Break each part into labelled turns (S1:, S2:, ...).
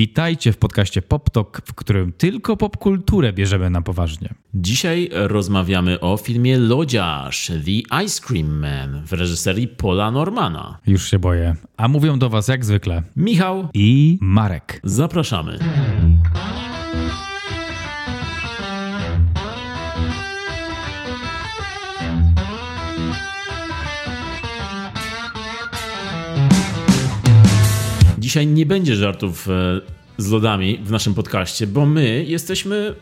S1: Witajcie w podcaście PopTok, w którym tylko popkulturę bierzemy na poważnie.
S2: Dzisiaj rozmawiamy o filmie Lodziarz, The Ice Cream Man w reżyserii Paula Normana.
S1: Już się boję. A mówią do was jak zwykle
S2: Michał,
S1: i Marek.
S2: zapraszamy. Dzisiaj nie będzie żartów e, z lodami w naszym podcaście, bo my jesteśmy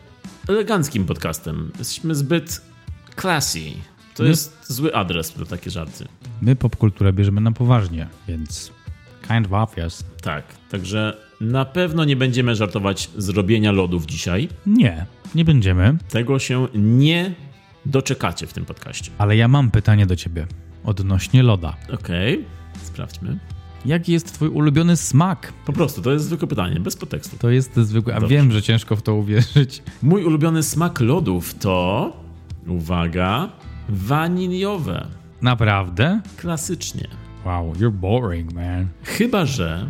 S2: eleganckim podcastem. Jesteśmy zbyt classy. To
S1: My-
S2: jest zły adres na takie żarty.
S1: My popkulturę bierzemy na poważnie, więc kind of obvious.
S2: Tak, także na pewno nie będziemy żartować z robienia lodów dzisiaj.
S1: Nie, nie będziemy,
S2: Tego się nie doczekacie w tym podcaście.
S1: ale ja mam pytanie do ciebie odnośnie loda.
S2: Okej, sprawdźmy.
S1: Jaki jest twój ulubiony smak?
S2: Po prostu, to jest zwykłe pytanie, bez podtekstu.
S1: To jest zwykły, a
S2: Dobrze.
S1: wiem, że ciężko w to uwierzyć.
S2: Mój ulubiony smak lodów to, uwaga, waniliowe.
S1: Naprawdę?
S2: Klasycznie.
S1: Wow, you're boring, man.
S2: Chyba, że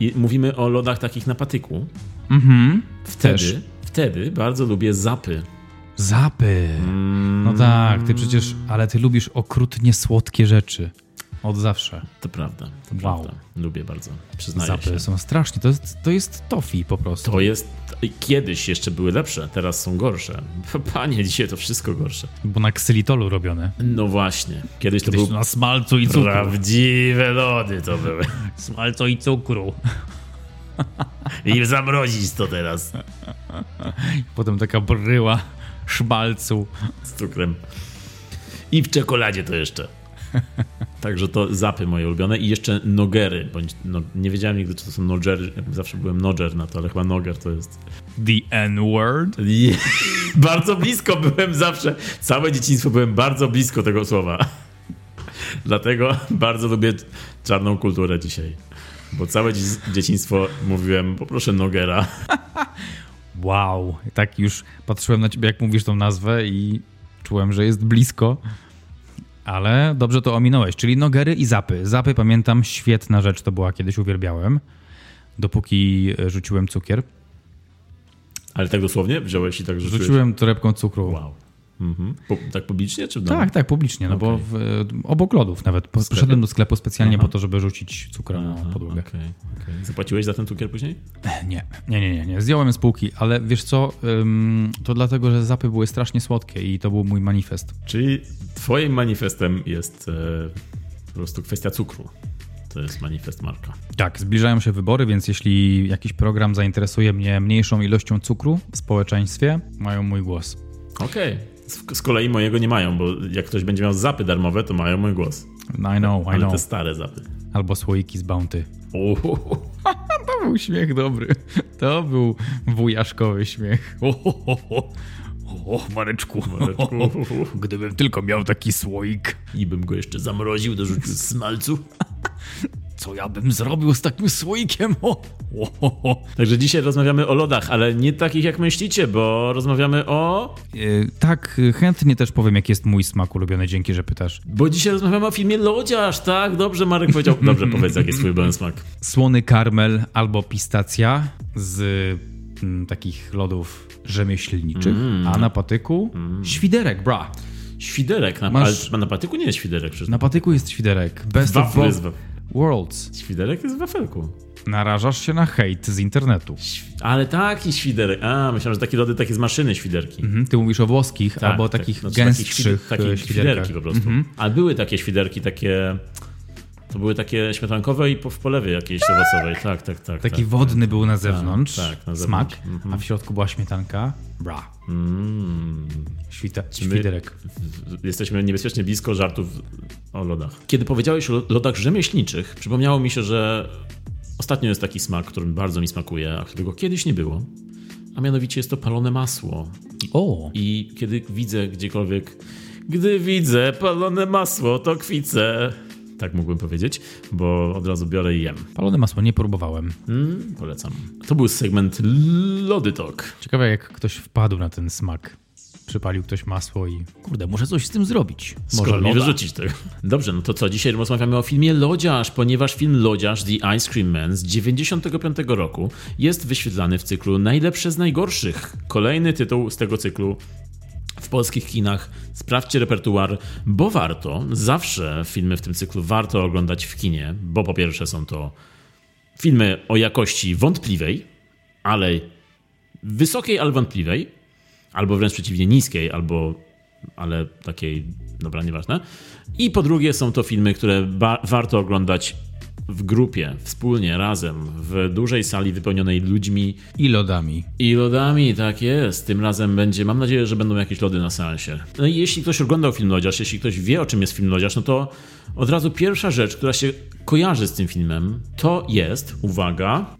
S2: i mówimy o lodach takich na patyku.
S1: Mhm.
S2: Wtedy,
S1: Też.
S2: wtedy bardzo lubię zapy.
S1: Zapy. No tak, ty przecież, ale ty lubisz okrutnie słodkie rzeczy. Od zawsze.
S2: To prawda, to
S1: Wow.
S2: prawda. Lubię bardzo, przyznaję
S1: Zapy
S2: się.
S1: są strasznie. To jest, to jest tofi po prostu.
S2: To jest. Kiedyś jeszcze były lepsze, teraz są gorsze. Panie, dzisiaj to wszystko gorsze.
S1: Bo na ksylitolu robione.
S2: No właśnie. Kiedyś to
S1: Kiedyś
S2: były
S1: na smalcu i cukru.
S2: prawdziwe lody to były.
S1: Smalcu i cukru.
S2: I zamrozić to teraz
S1: Potem taka bryła szmalcu.
S2: z cukrem. I w czekoladzie to jeszcze. Także to zapy moje ulubione i jeszcze nogery, bądź no, nie wiedziałem nigdy, czy to są nogery. Zawsze byłem noger na to, ale chyba noger to jest.
S1: The N-word.
S2: Bardzo blisko byłem zawsze. Całe dzieciństwo byłem bardzo blisko tego słowa. Dlatego bardzo lubię czarną kulturę dzisiaj. Bo całe dzie- dzieciństwo mówiłem, poproszę nogera.
S1: Wow. Tak już patrzyłem na ciebie, jak mówisz tą nazwę i czułem, że jest blisko. Ale dobrze to ominąłeś. Czyli nogery i zapy. Zapy pamiętam, świetna rzecz to była, kiedyś uwielbiałem. Dopóki e, rzuciłem cukier.
S2: Ale tak dosłownie? Wziąłeś i tak rzuciłeś?
S1: Rzuciłem torebką cukru.
S2: Wow. Mhm. Po, tak publicznie czy w domu?
S1: Tak, tak, publicznie, no bo
S2: Okej.
S1: w, e, obok lodów nawet. Poszedłem do sklepu specjalnie
S2: Aha.
S1: po to, żeby rzucić cukra na podłogę.
S2: okej, okej. Zapłaciłeś za ten cukier później?
S1: Nie, nie, nie, nie, nie. Zdjąłem z półki, ale wiesz co, to dlatego, że zapy były strasznie słodkie i to był mój manifest.
S2: Czyli twoim manifestem jest e, po prostu kwestia cukru. To jest manifest Marka.
S1: Tak, zbliżają się wybory, więc jeśli jakiś program zainteresuje mnie mniejszą ilością cukru w społeczeństwie, mają mój głos.
S2: Okej. Z, z kolei mojego nie mają, bo jak ktoś będzie miał zapy darmowe, to mają mój głos.
S1: I know, I
S2: Ale
S1: know.
S2: te stare zapy.
S1: Albo słoiki z Bounty. To był śmiech dobry. To był wujaszkowy śmiech. O Mareczku.
S2: Mareczku.
S1: Gdybym tylko miał taki słoik,
S2: I bym go jeszcze zamroził, dorzucił smalcu.
S1: co ja bym zrobił z takim słoikiem? O, o, o, o.
S2: Także dzisiaj rozmawiamy o lodach, ale nie takich jak myślicie, bo rozmawiamy o...
S1: Yy, tak, yy, chętnie też powiem, jaki jest mój smak ulubiony, dzięki, że pytasz.
S2: Bo dzisiaj rozmawiamy o filmie Lodziarz, tak? Dobrze Marek powiedział. Dobrze, powiedz jaki jest twój ulubiony smak.
S1: Słony karmel albo pistacja z mm, takich lodów rzemieślniczych, a na patyku świderek, bra.
S2: Świderek. Na,
S1: Masz-
S2: ale na patyku nie jest świderek przecież.
S1: Na patyku jest świderek. Best of
S2: Wafel
S1: both worlds.
S2: Świderek jest w wafelku.
S1: Narażasz się na hejt z internetu.
S2: Ale taki świderek. A, myślałem, że takie lody takie z maszyny świderki.
S1: Mhm, Ty mówisz o włoskich
S2: Tak,
S1: albo
S2: tak.
S1: takich
S2: Znaczy
S1: gęstszych
S2: takich,
S1: e,
S2: świderki po prostu. Ale były takie świderki, takie... To były takie śmietankowe i po, w polewie jakiejś owocowej. Tak, tak, tak.
S1: Taki
S2: tak,
S1: wodny był na zewnątrz,
S2: tak, na zewnątrz.
S1: smak, a w środku była śmietanka. Bra.
S2: Mm.
S1: Świta, świderek.
S2: Jesteśmy niebezpiecznie blisko żartów o lodach. Kiedy powiedziałeś o lodach rzemieślniczych, przypomniało mi się, że ostatnio jest taki smak, który bardzo mi smakuje, a którego kiedyś nie było. A mianowicie jest to palone masło. I,
S1: O,
S2: i kiedy widzę gdziekolwiek, gdy widzę palone masło, to kwicę. Tak mógłbym powiedzieć, bo od razu biorę i jem.
S1: palone masło, nie próbowałem.
S2: Mm, polecam. To był segment Lody Talk.
S1: Ciekawe, jak ktoś wpadł na ten smak. przypalił ktoś masło i kurde, może coś z tym zrobić.
S2: Może mi wyrzucić tego. Dobrze, no to co? Dzisiaj rozmawiamy o filmie Lodziarz, ponieważ film Lodziarz The Ice Cream Man z 95 roku jest wyświetlany w cyklu Najlepsze z najgorszych. Kolejny tytuł z tego cyklu polskich kinach. Sprawdźcie repertuar, bo warto. Zawsze filmy w tym cyklu warto oglądać w kinie, bo po pierwsze są to filmy o jakości wątpliwej, ale wysokiej, ale wątpliwej, albo wręcz przeciwnie niskiej, albo ale takiej, dobra, nieważne. I po drugie są to filmy, które warto oglądać w grupie, wspólnie, razem, w dużej sali wypełnionej ludźmi
S1: I lodami.
S2: i lodami, tak jest. Tym razem będzie, mam nadzieję, że będą jakieś lody na seansie. No i jeśli ktoś oglądał film Lodziarz, jeśli ktoś wie, o czym jest film Lodziarz, no to od razu pierwsza rzecz, która się kojarzy z tym filmem, to jest, uwaga,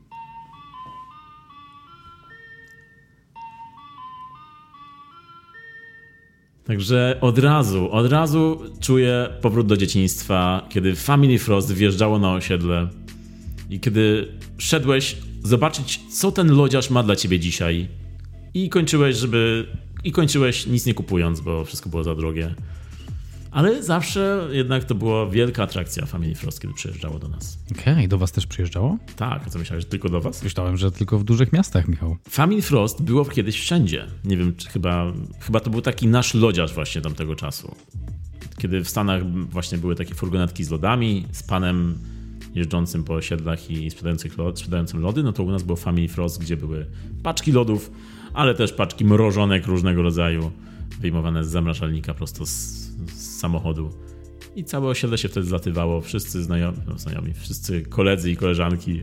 S2: Także od razu, od razu czuję powrót do dzieciństwa, kiedy Family Frost wjeżdżało na osiedle i kiedy szedłeś zobaczyć, co ten lodziarz ma dla ciebie dzisiaj i kończyłeś, żeby... i kończyłeś nic nie kupując, bo wszystko było za drogie. Ale zawsze jednak to była wielka atrakcja Family Frost, kiedy przyjeżdżało do nas.
S1: Okej, do was też przyjeżdżało?
S2: Tak, a co myślałeś, że tylko do was?
S1: Myślałem, że tylko w dużych miastach, Michał.
S2: Family Frost było kiedyś wszędzie. Nie wiem, czy chyba, chyba to był taki nasz lodziarz właśnie tamtego czasu. Kiedy w Stanach właśnie były takie furgonetki z lodami, z panem jeżdżącym po osiedlach i sprzedających lod, sprzedającym lody, no to u nas było Family Frost, gdzie były paczki lodów, ale też paczki mrożonek różnego rodzaju, wyjmowane z zamrażalnika prosto z samochodu. I całe osiedle się wtedy zlatywało, wszyscy znajomi, no znajomi, wszyscy koledzy i koleżanki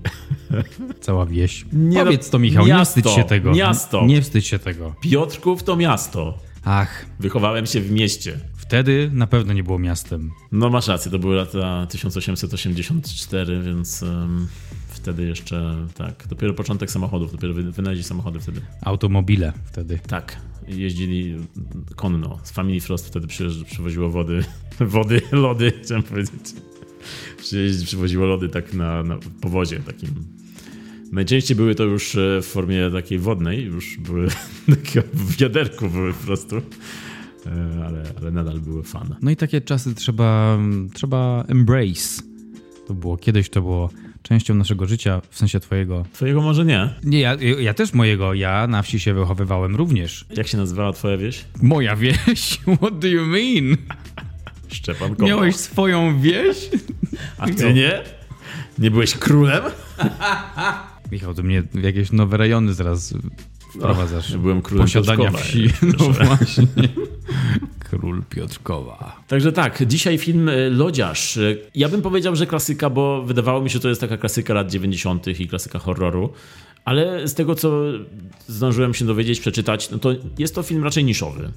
S1: Cała wieś.
S2: Nie
S1: Powiedz
S2: no,
S1: to, Michał, nie
S2: miasto,
S1: wstydź się tego.
S2: miasto.
S1: Nie wstydź się tego.
S2: Piotrków to miasto.
S1: Ach,
S2: Wychowałem się w mieście.
S1: wtedy na pewno nie było miastem.
S2: No masz rację, to były lata 1884, więc em, wtedy jeszcze, tak, dopiero początek samochodów, dopiero wy- wynaleźli samochody wtedy.
S1: Automobile wtedy.
S2: Tak, jeździli konno. Z Family Frost wtedy przyjeżdż- przywoziło wody, wody, lody, chciałem powiedzieć. Przyjeździ- Przywoziło lody tak na, na powozie takim. Najczęściej były to już e, w formie takiej wodnej, już były w wiaderku były po prostu. E, Ale, ale nadal były fan.
S1: No i takie czasy trzeba, trzeba embrace. To było kiedyś, to było częścią naszego życia, w sensie twojego.
S2: Twojego może nie.
S1: Nie, ja, ja też mojego. Ja na wsi się wychowywałem również.
S2: Jak się nazywała twoja wieś?
S1: Moja wieś? What do you mean?
S2: Szczepan Kował.
S1: Miałeś swoją wieś?
S2: A ty nie? Nie byłeś królem?
S1: Michał, ty mnie w jakieś nowe rejony zaraz wprowadzasz.
S2: Ja byłem królem
S1: Posiadania
S2: Piotrkowa,
S1: wsi. No właśnie. Król Piotrkowa.
S2: Także tak, dzisiaj film e, Lodziarz. E, Ja bym powiedział, że klasyka, bo wydawało mi się, że to jest taka klasyka lat 90. i klasyka horroru. Ale z tego, co zdążyłem się dowiedzieć, przeczytać, no to jest to film raczej niszowy.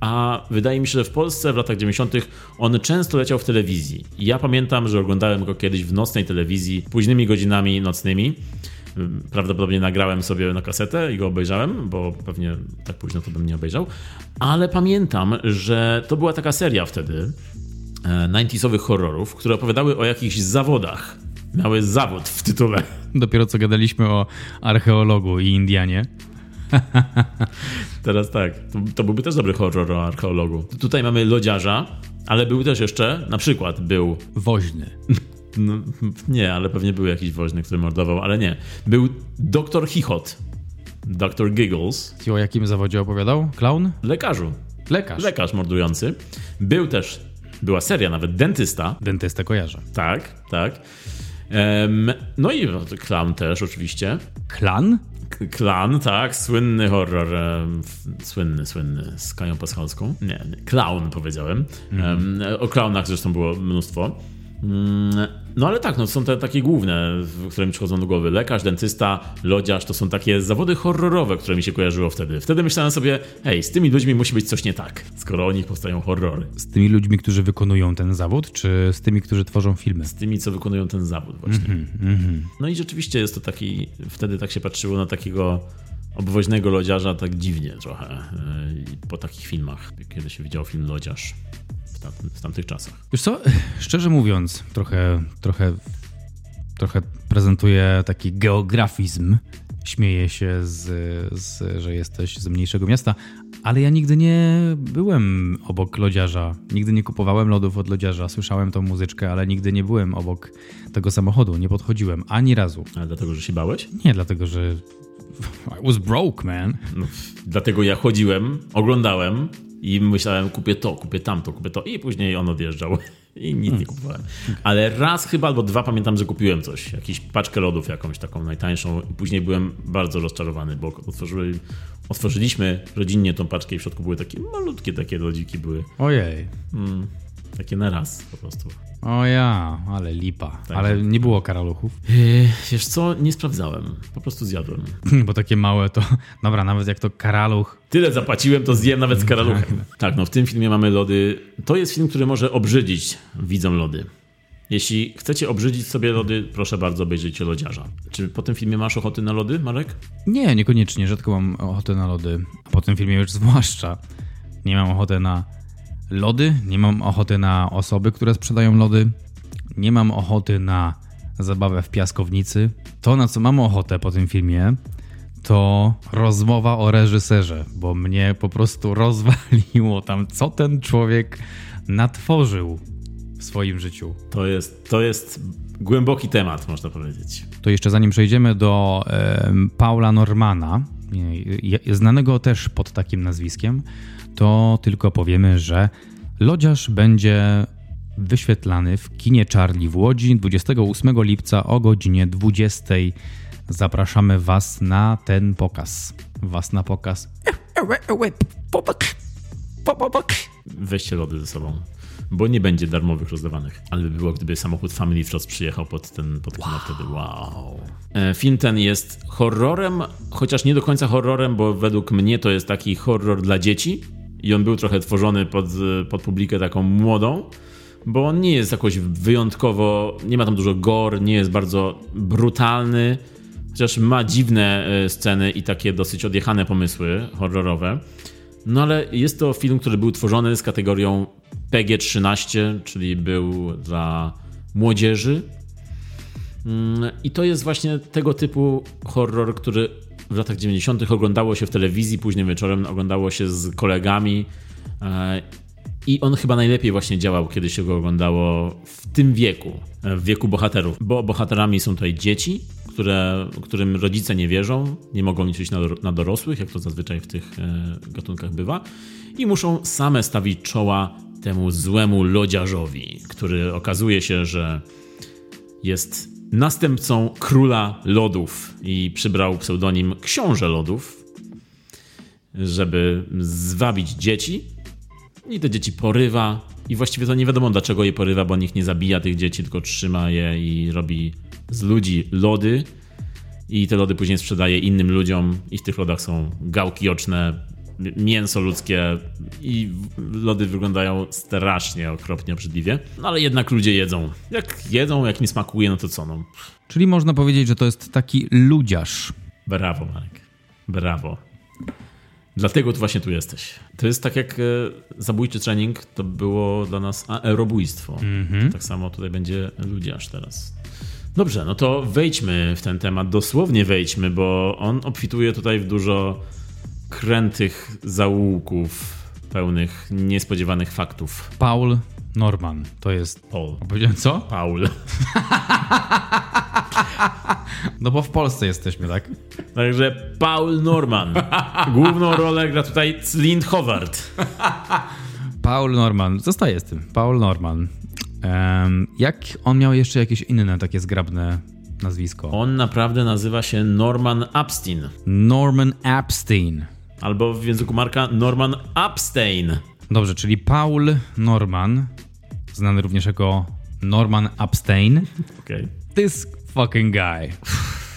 S2: A wydaje mi się, że w Polsce w latach 90. on często leciał w telewizji. I ja pamiętam, że oglądałem go kiedyś w nocnej telewizji, późnymi godzinami nocnymi. Prawdopodobnie nagrałem sobie na kasetę i go obejrzałem, bo pewnie tak późno to bym nie obejrzał. Ale pamiętam, że to była taka seria wtedy e, 90sowych horrorów, które opowiadały o jakichś zawodach. Miały zawód w tytule.
S1: Dopiero co gadaliśmy o archeologu i Indianie.
S2: Teraz tak, to, to byłby też dobry horror o archeologu. Tutaj mamy lodziarza, ale był też jeszcze, na przykład był
S1: Woźny.
S2: No, nie, ale pewnie był jakiś woźny, który mordował, ale nie. Był doktor Chichot. Dr. Giggles.
S1: I o jakim zawodzie opowiadał? Klaun?
S2: Lekarzu.
S1: Lekarz.
S2: Lekarz mordujący. Był też, była seria nawet, dentysta.
S1: Dentystę kojarzę.
S2: Tak, tak. Em, no i klan też oczywiście.
S1: Klan?
S2: Klan, tak, słynny horror, słynny, słynny, z Kają Paschalską. Nie, nie, clown powiedziałem. Em, o klaunach zresztą było mnóstwo. Mm, No ale tak, no są te takie główne, które mi przychodzą do głowy. Lekarz, dentysta, lodziarz, to są takie zawody horrorowe, które mi się kojarzyło wtedy. Wtedy myślałem sobie, hej, z tymi ludźmi musi być coś nie tak, skoro o nich powstają horrory.
S1: Z tymi ludźmi, którzy wykonują ten zawód, czy z tymi, którzy tworzą filmy?
S2: Z tymi, co wykonują ten zawód właśnie. No i rzeczywiście jest to taki, wtedy tak się patrzyło na takiego obwoźnego lodziarza tak dziwnie trochę yy, po takich filmach, kiedy się widział film Lodziarz w, tam, w tamtych czasach.
S1: Wiesz co, szczerze mówiąc, trochę, trochę, trochę prezentuję taki geografizm śmieje się, z, z, że jesteś z mniejszego miasta, ale ja nigdy nie byłem obok lodziarza. Nigdy nie kupowałem lodów od lodziarza. Słyszałem tą muzyczkę, ale nigdy nie byłem obok tego samochodu. Nie podchodziłem ani razu.
S2: Ale dlatego, że się bałeś?
S1: Nie, dlatego, że I was broke, man.
S2: No, dlatego ja chodziłem, oglądałem i myślałem, kupię to, kupię tamto, kupię to i później on odjeżdżał i nic nie kupowałem. Ale raz chyba albo dwa pamiętam, że kupiłem coś, jakąś paczkę lodów jakąś taką najtańszą i później byłem bardzo rozczarowany, bo otworzyli, otworzyliśmy rodzinnie tą paczkę i w środku były takie malutkie takie lodziki były.
S1: Ojej.
S2: Mm, takie na raz po prostu.
S1: O ja, ale lipa.
S2: Tak.
S1: Ale nie było karaluchów.
S2: Yy, wiesz co, nie sprawdzałem, po prostu zjadłem.
S1: Bo takie małe to... Dobra, nawet jak to karaluch...
S2: Tyle zapłaciłem, to zjem nawet z karaluchem. Tak, no w tym filmie mamy lody. To jest film, który może obrzydzić widzom lody. Jeśli chcecie obrzydzić sobie lody, proszę bardzo, obejrzyjcie Lodziarza. Czy po tym filmie masz ochoty na lody, Marek?
S1: Nie, niekoniecznie. Rzadko mam ochotę na lody. A po tym filmie już zwłaszcza. Nie mam ochoty na lody, nie mam ochoty na osoby, które sprzedają lody, nie mam ochoty na zabawę w piaskownicy. To, na co mam ochotę po tym filmie, to rozmowa o reżyserze, bo mnie po prostu rozwaliło tam, co ten człowiek natworzył w swoim życiu.
S2: To jest, to jest głęboki temat, można powiedzieć.
S1: To jeszcze zanim przejdziemy do e, Paula Normana, znanego też pod takim nazwiskiem, to tylko powiemy, że Lodziarz będzie wyświetlany w kinie Charlie w Łodzi 28 lipca o godzinie 20. Zapraszamy Was na ten pokaz. Was na pokaz.
S2: Weźcie lody ze sobą, bo nie będzie darmowych rozdawanych. Ale by było, gdyby samochód Family Frost przyjechał pod ten pod wow. wtedy. Wow. E, film ten jest horrorem, chociaż nie do końca horrorem, bo według mnie to jest taki horror dla dzieci i on był trochę tworzony pod, pod publikę taką młodą, bo on nie jest jakoś wyjątkowo, nie ma tam dużo gore, nie jest bardzo brutalny, chociaż ma dziwne e, sceny i takie dosyć odjechane pomysły horrorowe. No ale jest to film, który był tworzony z kategorią PG-13, czyli był dla młodzieży. Mm, I to jest właśnie tego typu horror, który w latach 90. oglądało się w telewizji, późnym wieczorem oglądało się z kolegami. E, I on chyba najlepiej właśnie działał, kiedy się go oglądało w tym wieku, e, w wieku bohaterów. Bo bohaterami są tutaj dzieci, które, którym rodzice nie wierzą, nie mogą liczyć na, na dorosłych, jak to zazwyczaj w tych e, gatunkach bywa, i muszą same stawić czoła temu złemu lodziarzowi, który okazuje się, że jest następcą króla lodów i przybrał pseudonim Książę Lodów, żeby zwabić dzieci. I te dzieci porywa. I właściwie to nie wiadomo dlaczego je porywa, bo nikt nie zabija tych dzieci, tylko trzyma je i robi z ludzi lody. I te lody później sprzedaje innym ludziom. I w tych lodach są gałki oczne, mięso ludzkie i lody wyglądają strasznie, okropnie, obrzydliwie. No ale jednak ludzie jedzą. Jak jedzą, jak nie smakuje, no to co? No.
S1: Czyli można powiedzieć, że to jest taki ludziarz.
S2: Brawo, Marek. Brawo. Dlatego tu właśnie tu jesteś. To jest tak jak e, zabójczy trening to było dla nas aerobójstwo. Mm-hmm. Tak samo tutaj będzie ludziarz teraz. Dobrze, no to wejdźmy w ten temat, dosłownie wejdźmy, bo on obfituje tutaj w dużo krętych zaułków, pełnych niespodziewanych faktów.
S1: Paul Norman to jest.
S2: Paul.
S1: Powiedziałem co?
S2: Paul.
S1: No bo w Polsce jesteśmy, tak?
S2: Także Paul Norman. Główną rolę gra tutaj Clint Howard.
S1: Paul Norman. Zostaje z tym. Paul Norman. Um, jak on miał jeszcze jakieś inne takie zgrabne nazwisko?
S2: On naprawdę nazywa się Norman Epstein.
S1: Norman Epstein.
S2: Albo w języku Marka Norman Epstein.
S1: Dobrze, czyli Paul Norman, znany również jako Norman Epstein.
S2: Okay.
S1: This fucking guy.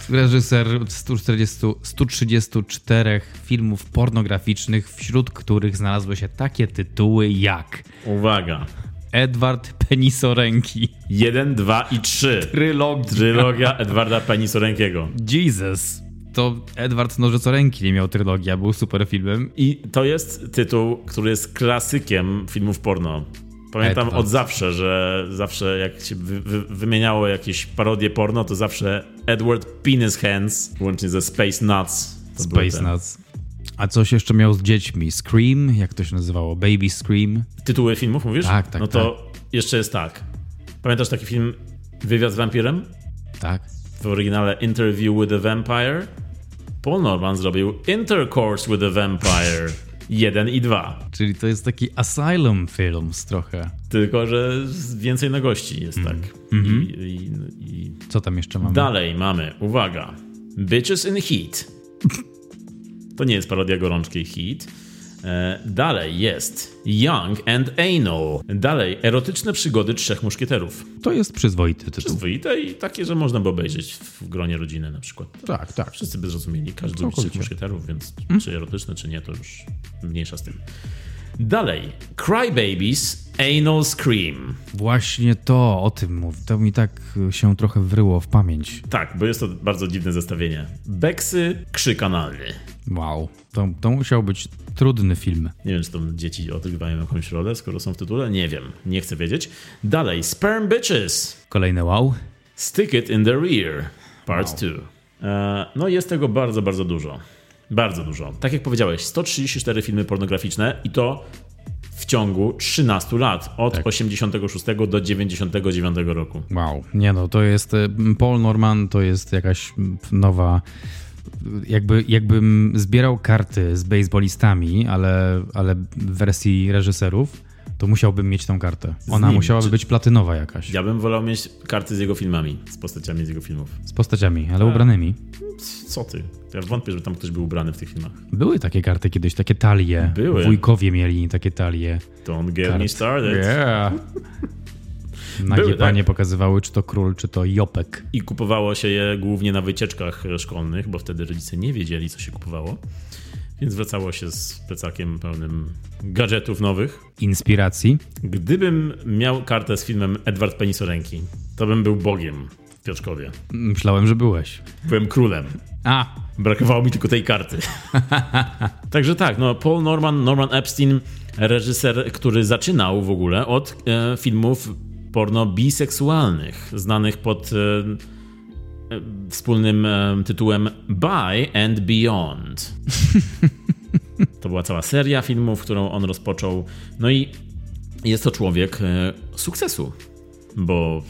S1: Reżyser 140, 134 filmów pornograficznych, wśród których znalazły się takie tytuły jak.
S2: Uwaga.
S1: Edward Penisorenki.
S2: 1, 2 i 3.
S1: Trylogia.
S2: Trylogia Edwarda Penisorenkiego.
S1: Jesus to Edward Nożycoręki nie miał trylogii, a był super filmem.
S2: I to jest tytuł, który jest klasykiem filmów porno. Pamiętam Edward. od zawsze, że zawsze jak się wy, wy, wymieniało jakieś parodie porno, to zawsze Edward Penis Hands, łącznie ze Space Nuts.
S1: Space Nuts. A coś jeszcze miał z dziećmi? Scream? Jak to się nazywało? Baby Scream?
S2: Tytuły filmów mówisz?
S1: Tak, tak,
S2: No to jeszcze jest tak. Pamiętasz taki film Wywiad z wampirem?
S1: Tak.
S2: W oryginale Interview with a Vampire. Paul Norman zrobił Intercourse with a Vampire 1 i 2.
S1: Czyli to jest taki Asylum Films trochę.
S2: Tylko, że więcej na gości jest
S1: Mhm.
S2: tak. I, i, i
S1: Co tam jeszcze mamy?
S2: dalej mamy, uwaga, Bitches in Heat. To nie jest parodia gorączki Heat. E, Dalej jest Young and Anal. Dalej erotyczne przygody trzech muszkieterów.
S1: To jest przyzwoity tytuł.
S2: Przyzwoite i takie, że można by obejrzeć w gronie rodziny na przykład.
S1: Tak, tak.
S2: Wszyscy by zrozumieli, każdy lubi trzech muszkieterów, więc czy erotyczne, czy nie, to już mniejsza z tym. Dalej, Crybabies Anal Scream.
S1: Właśnie to, o tym mów. To mi tak się trochę wryło w pamięć.
S2: Tak, bo jest to bardzo dziwne zestawienie. Beksy, krzyk analny.
S1: Wow. To, to musiał być trudny film.
S2: Nie wiem, czy tam dzieci odgrywają jakąś rolę, skoro są w tytule. Nie wiem, nie chcę wiedzieć. Dalej, Sperm Bitches.
S1: Kolejne wow.
S2: Stick It in the Rear. Part 2. E, no jest tego bardzo, bardzo dużo. Bardzo dużo. Tak jak powiedziałeś, 134 filmy pornograficzne i to w ciągu 13 lat. Od
S1: Tak.
S2: 86 do 99 roku.
S1: Wow. Nie no, to jest y, Paul Norman, to jest jakaś nowa... Jakby, jakbym zbierał karty z baseballistami, ale, ale w wersji reżyserów, to musiałbym mieć tą kartę. Ona
S2: nim,
S1: musiałaby
S2: czy-
S1: być platynowa jakaś.
S2: Ja bym wolał mieć karty z jego filmami, z postaciami z jego filmów.
S1: Z postaciami, ale ubranymi.
S2: Co ty? Ja wątpię, że tam ktoś był ubrany w tych filmach.
S1: Były takie karty kiedyś, takie talie.
S2: Były.
S1: Wujkowie mieli takie talie.
S2: Don't get me
S1: Kart.
S2: started.
S1: Yeah. Nagie
S2: Były, tak?
S1: panie pokazywały, czy to król, czy to Jopek.
S2: I kupowało się je głównie na wycieczkach szkolnych, bo wtedy rodzice nie wiedzieli, co się kupowało. Więc wracało się z plecakiem pełnym gadżetów nowych.
S1: Inspiracji.
S2: Gdybym miał kartę z filmem Edward Penisoręki, to bym był bogiem w Piotrkowie.
S1: Myślałem, że byłeś.
S2: Byłem królem.
S1: A,
S2: Brakowało mi tylko tej karty. Także tak, no Paul Norman, Norman Epstein, reżyser, który zaczynał w ogóle od e, filmów porno biseksualnych, znanych pod e, wspólnym e, tytułem By and Beyond. To była cała seria filmów, którą on rozpoczął. No i jest to człowiek e, sukcesu, bo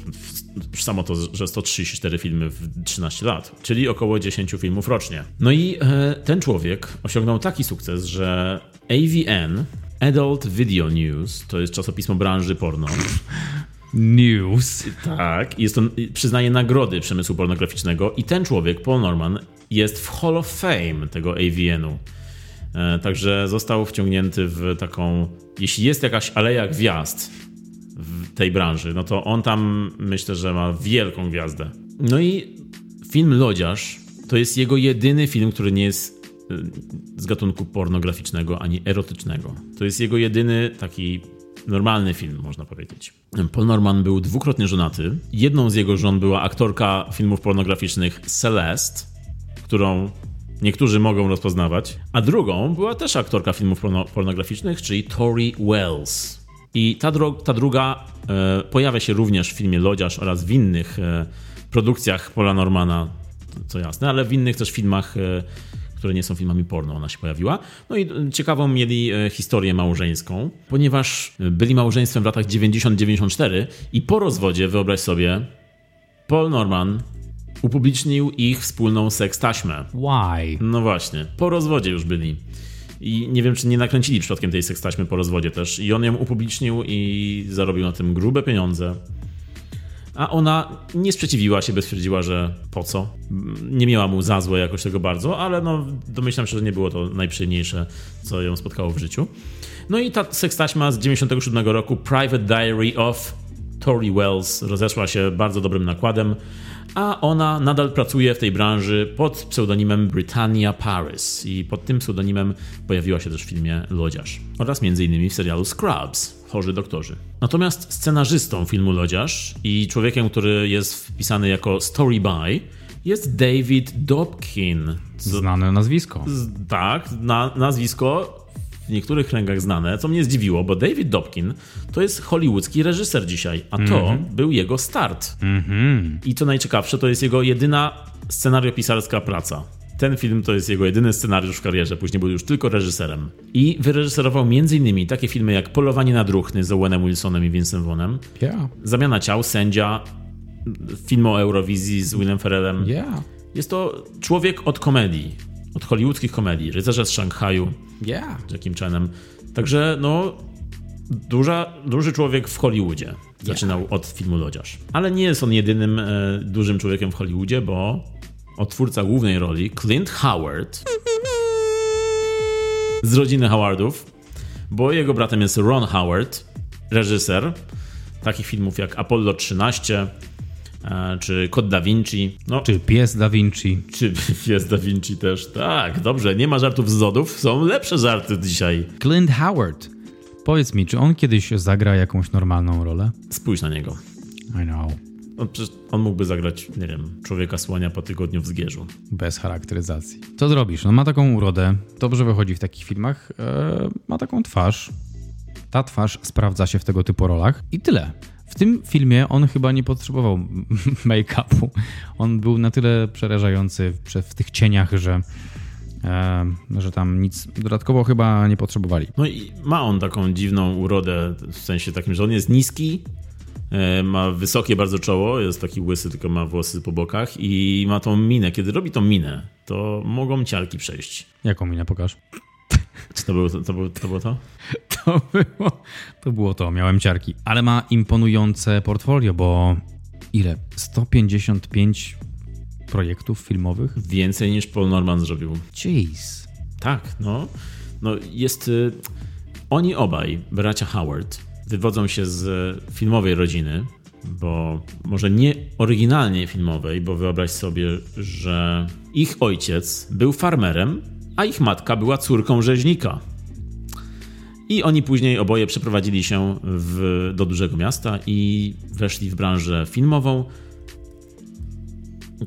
S2: samo to, że 134 filmy w 13 lat, czyli około 10 filmów rocznie. No i e, ten człowiek osiągnął taki sukces, że AVN, Adult Video News, to jest czasopismo branży porno,
S1: news.
S2: tak, jest on, przyznaje nagrody przemysłu pornograficznego i ten człowiek, Paul Norman, jest w Hall of Fame tego AVN-u. E, Także został wciągnięty w taką. Jeśli jest jakaś aleja gwiazd w tej branży, no to on tam myślę, że ma wielką gwiazdę. No i film Lodziarz to jest jego jedyny film, który nie jest e, z gatunku pornograficznego ani erotycznego. To jest jego jedyny taki normalny film, można powiedzieć. Paul Norman był dwukrotnie żonaty. Jedną z jego żon była aktorka filmów pornograficznych Celeste, którą niektórzy mogą rozpoznawać, a drugą była też aktorka filmów porno pornograficznych, czyli Tori Wells. I ta, ta druga e, pojawia się również w filmie Lodziarz oraz w innych e, produkcjach Paula Normana, co jasne, ale w innych też filmach, e, które nie są filmami porno, ona się pojawiła. No i ciekawą mieli e, historię małżeńską, ponieważ e, byli małżeństwem w latach 90-94 i po rozwodzie, wyobraź sobie, Paul Norman upublicznił ich wspólną sekstaśmę.
S1: Why?
S2: No właśnie, po rozwodzie już byli. I nie wiem, czy nie nakręcili przypadkiem tej sekstaśmy po rozwodzie też. I on ją upublicznił i zarobił na tym grube pieniądze. A ona nie sprzeciwiła się, by stwierdziła, że po co. Nie miała mu za złe jakoś tego bardzo, ale no, domyślam się, że nie było to najprzyjemniejsze, co ją spotkało w życiu. No i ta sekstaśma z 97 roku, Private Diary of Tori Wells, rozeszła się bardzo dobrym nakładem, a ona nadal pracuje w tej branży pod pseudonimem Britannia Paris i pod tym pseudonimem pojawiła się też w filmie Lodziarz oraz m.in. w serialu Scrubs, Chorzy Doktorzy. Natomiast scenarzystą filmu Lodziarz i człowiekiem, który jest wpisany jako story by jest David Dobkin.
S1: Znane nazwisko.
S2: z- tak, na, nazwisko niektórych kręgach znane, co mnie zdziwiło, bo David Dobkin to jest hollywoodzki reżyser dzisiaj, a to mm -hmm. był jego start. Mm -hmm. I co najciekawsze, to jest jego jedyna scenariopisarska praca. Ten film to jest jego jedyny scenariusz w karierze, później był już tylko reżyserem. I wyreżyserował m.in. takie filmy jak Polowanie na druchny z Owenem Wilsonem i Vincem Vonem,
S1: yeah.
S2: Zamiana ciał, Sędzia, film o Eurowizji z Willem Ferrellem.
S1: Yeah.
S2: Jest to człowiek od komedii, od hollywoodzkich komedii, Rycerze z Szanghaju,
S1: yeah.
S2: Jackiem Chanem. Także no, duża, duży człowiek w Hollywoodzie. Zaczynał yeah. od filmu Lodziarz. Ale nie jest on jedynym e, dużym człowiekiem w Hollywoodzie, bo odtwórca głównej roli, Clint Howard, z rodziny Howardów, bo jego bratem jest Ron Howard, reżyser takich filmów jak Apollo 13, e, czy Kod Da Vinci.
S1: No, czy Pies Da Vinci.
S2: Czy Pies Da Vinci też. Tak, dobrze, nie ma żartów z zodów, są lepsze żarty dzisiaj.
S1: Clint Howard. Powiedz mi, czy on kiedyś zagra jakąś normalną rolę?
S2: Spójrz na niego.
S1: I know.
S2: On, on, mógłby zagrać, nie wiem, człowieka słania po tygodniu w zgierzu.
S1: Bez charakteryzacji. Co zrobisz? On ma taką urodę, dobrze wychodzi w takich filmach, e, ma taką twarz. Ta twarz sprawdza się w tego typu rolach i tyle. W tym filmie on chyba nie potrzebował make-upu. On był na tyle przerażający w, tych cieniach, że, e, że tam nic dodatkowo chyba nie potrzebowali.
S2: No i ma on taką dziwną urodę, w sensie takim, że on jest niski, e, ma wysokie bardzo czoło, jest taki łysy, tylko ma włosy po bokach i ma tą minę. Kiedy robi tą minę, to mogą ciarki przejść.
S1: Jaką minę pokaż?
S2: Czy to było to? To było to? Było to?
S1: To, było, to było to, miałem ciarki. Ale ma imponujące portfolio, bo ile? 155 projektów filmowych?
S2: Więcej niż Paul Norman zrobił.
S1: Jeez.
S2: Tak, no. No jest... Y, oni obaj, bracia Howard, wywodzą się z filmowej rodziny, bo może nie oryginalnie filmowej, bo wyobraź sobie, że ich ojciec był farmerem, a ich matka była córką rzeźnika. I oni później oboje przeprowadzili się w, do dużego miasta i weszli w branżę filmową.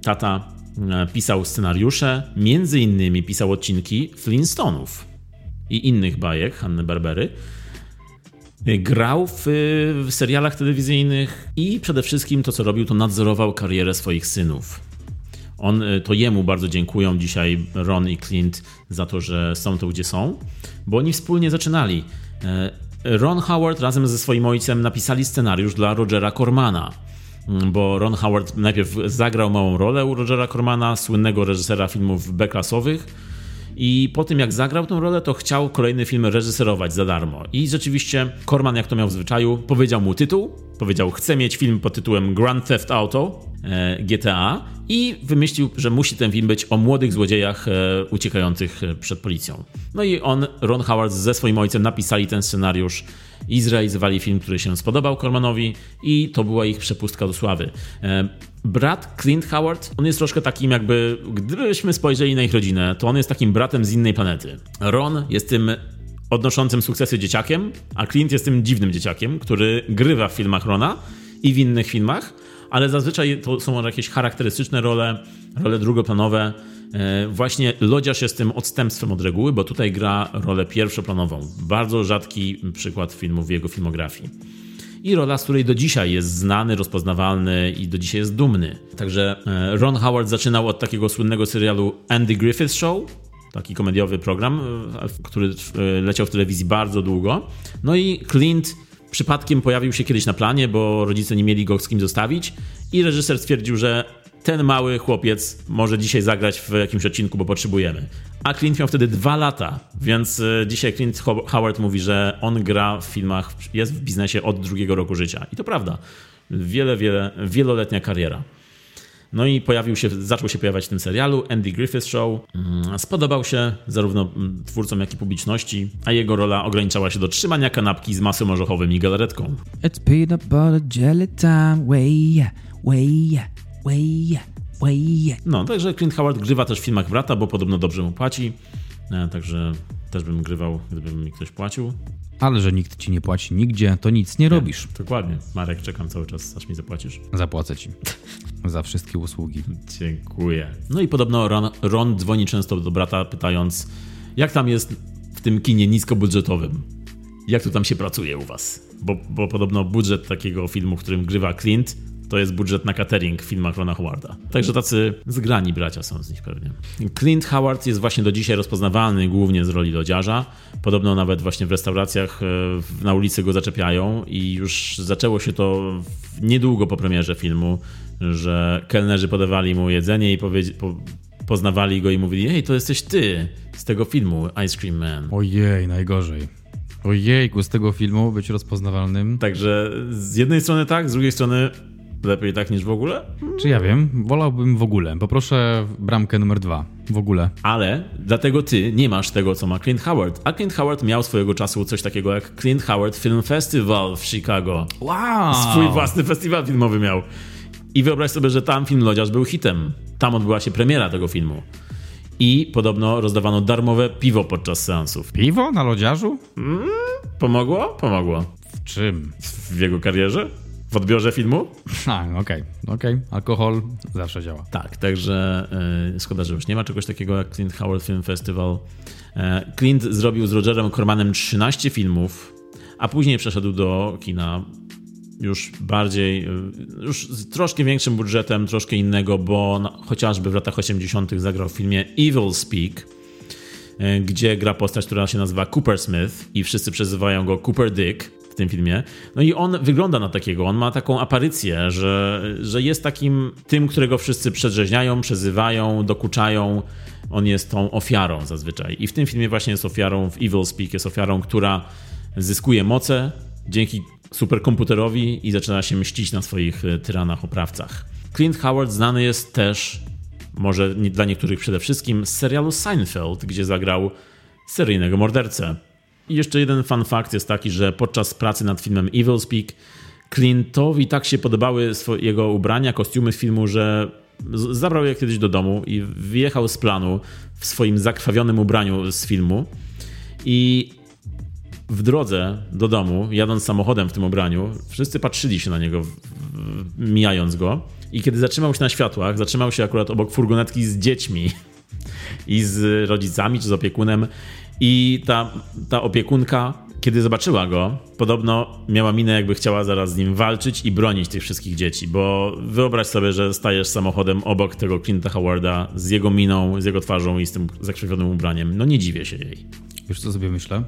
S2: Tata e, pisał scenariusze, między innymi pisał odcinki Flintstonów i innych bajek Hanny Barbery. Grał w, w serialach telewizyjnych i przede wszystkim to, co robił, to nadzorował karierę swoich synów. On, y, to jemu bardzo dziękują dzisiaj Ron i Clint za to, że są tu, gdzie są, bo oni wspólnie zaczynali. Y, Ron Howard razem ze swoim ojcem napisali scenariusz dla Rogera Cormana, mm, bo Ron Howard najpierw zagrał małą rolę u Rogera Cormana, słynnego reżysera filmów B-klasowych, i po tym jak zagrał tę rolę, to chciał kolejny film reżyserować za darmo. I rzeczywiście Corman, jak to miał w zwyczaju, powiedział mu tytuł, powiedział chcę mieć film pod tytułem Grand Theft Auto e, GTA i wymyślił, że musi ten film być o młodych złodziejach e, uciekających przed policją. No i on, Ron Howard ze swoim ojcem napisali ten scenariusz i zrealizowali film, który się spodobał Cormanowi i to była ich przepustka do sławy. E, brat Clint Howard, on jest troszkę takim jakby, gdybyśmy spojrzeli na ich rodzinę, to on jest takim bratem z innej planety. Ron jest tym odnoszącym sukcesy dzieciakiem, a Clint jest tym dziwnym dzieciakiem, który grywa w filmach Rona i w innych filmach, ale zazwyczaj to są jakieś charakterystyczne role, role drugoplanowe. E, właśnie Lodziarz jest tym odstępstwem od reguły, bo tutaj gra rolę pierwszoplanową. Bardzo rzadki przykład filmu w jego filmografii. I rola, z której do dzisiaj jest znany, rozpoznawalny i do dzisiaj jest dumny. Także e, Ron Howard zaczynał od takiego słynnego serialu Andy Griffith Show, taki komediowy program, e, który leciał w telewizji bardzo długo. No i Clint przypadkiem pojawił się kiedyś na planie, bo rodzice nie mieli go z kim zostawić i reżyser stwierdził, że ten mały chłopiec może dzisiaj zagrać w jakimś odcinku, bo potrzebujemy. A Clint miał wtedy dwa lata, więc e, dzisiaj Clint Howard mówi, że on gra w filmach, jest w biznesie od drugiego roku życia. I to prawda. Wiele, wiele, wieloletnia kariera. No i pojawił się, zaczął się pojawiać w tym serialu Andy Griffith Show. Mm, spodobał się zarówno mm, twórcom, jak i publiczności, a jego rola ograniczała się do trzymania kanapki z masłem orzechowym i galaretką. It's peanut butter jelly time, way, way, way, way. No, także Clint Howard grywa też w filmach brata, bo podobno dobrze mu płaci. E, także też bym grywał, gdyby mi ktoś płacił.
S1: Ale że nikt ci nie płaci nigdzie, to nic nie, nie robisz.
S2: Dokładnie. Marek, czekam cały czas, aż mi zapłacisz.
S1: Zapłacę ci. Za wszystkie usługi.
S2: Dziękuję. No i podobno Ron, Ron dzwoni często do brata, pytając, jak tam jest tym kinie niskobudżetowym. Jak to tam się pracuje u was? Bo, bo podobno budżet takiego filmu, w którym grywa Clint, to jest budżet na catering w filmach Rona Howarda. Także tacy zgrani bracia są z nich pewnie. Clint Howard jest właśnie do dzisiaj rozpoznawalny głównie z roli lodziarza. Podobno nawet właśnie w restauracjach e, na ulicy go zaczepiają i już zaczęło się to niedługo po premierze filmu, że kelnerzy podawali mu jedzenie i po, poznawali go i mówili: Hej, to jesteś ty z tego filmu Ice Cream Man.
S1: Ojej, najgorzej. Ojejku, z tego filmu być rozpoznawalnym.
S2: Także z jednej strony tak, z drugiej strony lepiej tak niż w ogóle.
S1: Czy ja wiem? Wolałbym w ogóle. Poproszę bramkę numer dwa. W ogóle.
S2: Ale dlatego ty nie masz tego, co ma Clint Howard. A Clint Howard miał swojego czasu coś takiego jak Clint Howard Film Festival w Chicago.
S1: Wow!
S2: Swój własny festiwal filmowy miał. I wyobraź sobie, że tam film Lodziarz był hitem. Tam odbyła się premiera tego filmu. I podobno rozdawano darmowe piwo podczas seansów.
S1: Piwo na lodziarzu?
S2: Mm, pomogło? Pomogło.
S1: W czym?
S2: W jego karierze? W odbiorze filmu?
S1: A, okej, okay, okej. Okay. Alkohol zawsze działa.
S2: Tak, także yy, szkoda, że już nie ma czegoś takiego jak Clint Howard Film Festival. Yy, Clint zrobił z Rogerem Cormanem 13 filmów, a później przeszedł do kina już bardziej, y, już z troszkę większym budżetem, troszkę innego, bo no, chociażby w latach 80. zagrał w filmie Evil Speak, gdzie gra postać, która się nazywa Cooper Smith i wszyscy przezywają go Cooper Dick w tym filmie. No i on wygląda na takiego, on ma taką aparycję, że, że jest takim tym, którego wszyscy przedrzeźniają, przezywają, dokuczają. On jest tą ofiarą zazwyczaj. I w tym filmie właśnie jest ofiarą, w Evil Speak jest ofiarą, która zyskuje moce dzięki superkomputerowi i zaczyna się mścić na swoich e, tyranach, oprawcach. Clint Howard znany jest też, może dla niektórych przede wszystkim, z serialu Seinfeld, gdzie zagrał seryjnego mordercę. I jeszcze jeden fun fact jest taki, że podczas pracy nad filmem Evil Speak Clintowi tak się podobały jego ubrania, kostiumy z filmu, że zabrał je kiedyś do domu i wyjechał z planu w swoim zakrwawionym ubraniu z filmu. I w drodze do domu, jadąc samochodem w tym ubraniu, wszyscy patrzyli się na niego, mijając go. I kiedy zatrzymał się na światłach, zatrzymał się akurat obok furgonetki z dziećmi i z rodzicami czy z opiekunem. I ta, ta opiekunka, kiedy zobaczyła go, podobno miała minę, jakby chciała zaraz z nim walczyć i bronić tych wszystkich dzieci. Bo wyobraź sobie, że stajesz samochodem obok tego Clint'a Howarda z jego miną, z jego twarzą i z tym zakrzywionym ubraniem. No nie dziwię się jej.
S1: Wiesz co sobie myślę?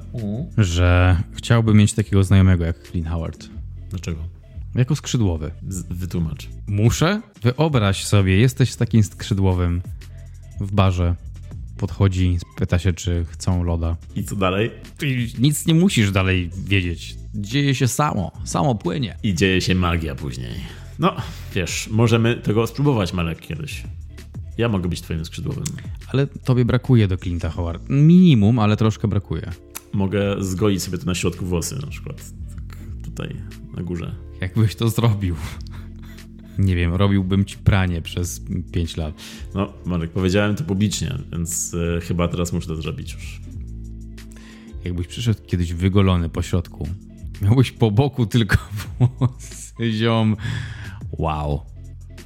S1: Że chciałbym mieć takiego znajomego jak Clint Howard.
S2: Dlaczego?
S1: Jako skrzydłowy.
S2: Z wytłumacz.
S1: Muszę? Wyobraź sobie, jesteś z takim skrzydłowym w barze. Podchodzi, pyta się, czy chcą loda.
S2: I co dalej?
S1: I nic nie musisz dalej wiedzieć. Dzieje się samo, samo płynie.
S2: I dzieje się magia później. No, wiesz, możemy tego spróbować, Malek, kiedyś. Ja mogę być twoim skrzydłowym.
S1: Ale tobie brakuje do Clint'a Howard. Minimum, ale troszkę brakuje.
S2: Mogę zgoić sobie to na środku włosy na przykład. Tak tutaj na górze.
S1: Jakbyś to zrobił. Nie wiem, robiłbym ci pranie przez 5 lat.
S2: No, Marek, powiedziałem to publicznie, więc y, chyba teraz muszę to zrobić już.
S1: Jakbyś przyszedł kiedyś wygolony po środku, miałbyś po boku tylko włosy, ziom. Wow.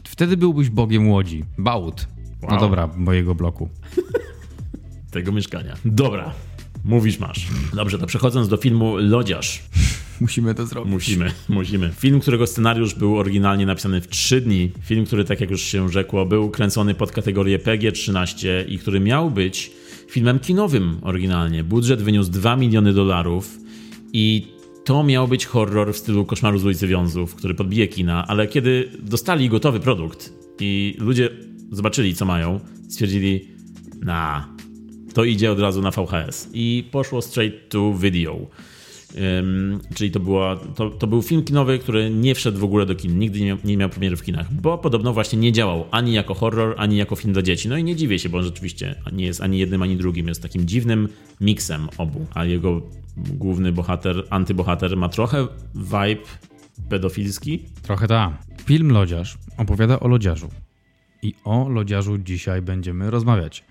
S1: Wtedy byłbyś bogiem łodzi. Bałut. No wow. No dobra, mojego bloku.
S2: Tego mieszkania. Dobra, mówisz masz. Dobrze, to przechodząc do filmu Lodziarz.
S1: Musimy to zrobić.
S2: Musimy, musimy. Film, którego scenariusz był oryginalnie napisany w 3 dni. Film, który, tak jak już się rzekło, był kręcony pod kategorię PG-13 i który miał być filmem kinowym oryginalnie. Budżet wyniósł 2 miliony dolarów i to miał być horror w stylu Koszmaru z ulicy Wiązów, który podbije kina, ale kiedy dostali gotowy produkt i ludzie zobaczyli, co mają, stwierdzili, na, to idzie od razu na VHS. I poszło straight to video. Czyli to, była, to, to, był film kinowy, który nie wszedł w ogóle do kin, nigdy nie, nie miał premiery w kinach, bo podobno właśnie nie działał ani jako horror, ani jako film dla dzieci. No i nie dziwię się, bo on rzeczywiście nie jest ani jednym, ani drugim, jest takim dziwnym miksem obu, a jego główny bohater, antybohater ma trochę vibe pedofilski.
S1: Trochę tak. Film Lodziarz opowiada o lodziarzu. I o lodziarzu dzisiaj będziemy rozmawiać.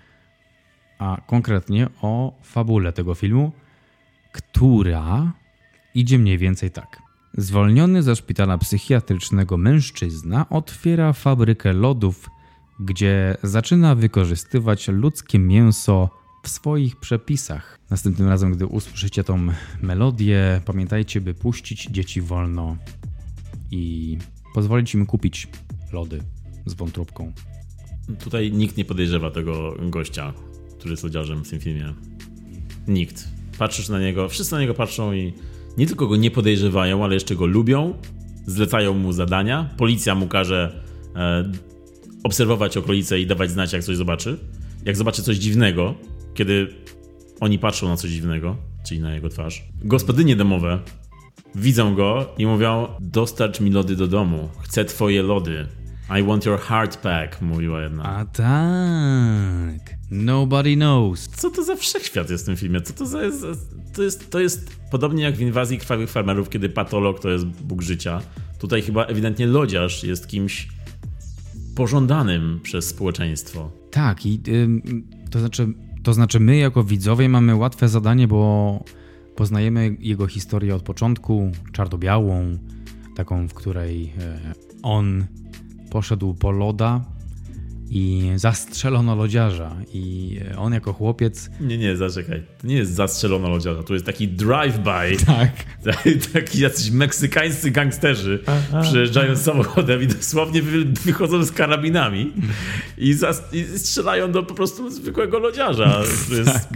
S1: A konkretnie o fabule tego filmu, która idzie mniej więcej tak. Zwolniony ze szpitala psychiatrycznego mężczyzna otwiera fabrykę lodów, gdzie zaczyna wykorzystywać ludzkie mięso w swoich przepisach. Następnym razem, gdy usłyszycie tą melodię, pamiętajcie, by puścić dzieci wolno i pozwolić im kupić lody z wątróbką.
S2: Tutaj nikt nie podejrzewa tego gościa, który jest lodziarzem w tym filmie. Nikt. Patrzysz na niego, wszyscy na niego patrzą i nie tylko go nie podejrzewają, ale jeszcze go lubią, zlecają mu zadania, policja mu każe e, obserwować okolice i dawać znać, jak coś zobaczy. Jak zobaczy coś dziwnego, kiedy oni patrzą na coś dziwnego, czyli na jego twarz. Gospodynie domowe widzą go i mówią: Dostarcz mi lody do domu. Chcę twoje lody. I want your heart pack, mówiła jedna.
S1: A tak. Nobody knows.
S2: Co to za wszechświat jest w tym filmie? Co to za jest? To jest, to jest podobnie jak w inwazji krwawych farmerów, kiedy patolog to jest Bóg życia. Tutaj chyba ewidentnie lodziarz jest kimś pożądanym przez społeczeństwo.
S1: Tak, i to znaczy, to znaczy my jako widzowie mamy łatwe zadanie, bo poznajemy jego historię od początku, czarno-białą, taką, w której e, on poszedł po loda i zastrzelono lodziarza i on jako chłopiec...
S2: Nie, nie, zaczekaj. To nie jest zastrzelono lodziarza, to jest taki drive-by.
S1: Tak.
S2: Taki jacyś meksykańscy gangsterzy przyjeżdżają samochodem i dosłownie wychodzą z karabinami i, i strzelają do po prostu zwykłego lodziarza. Jest,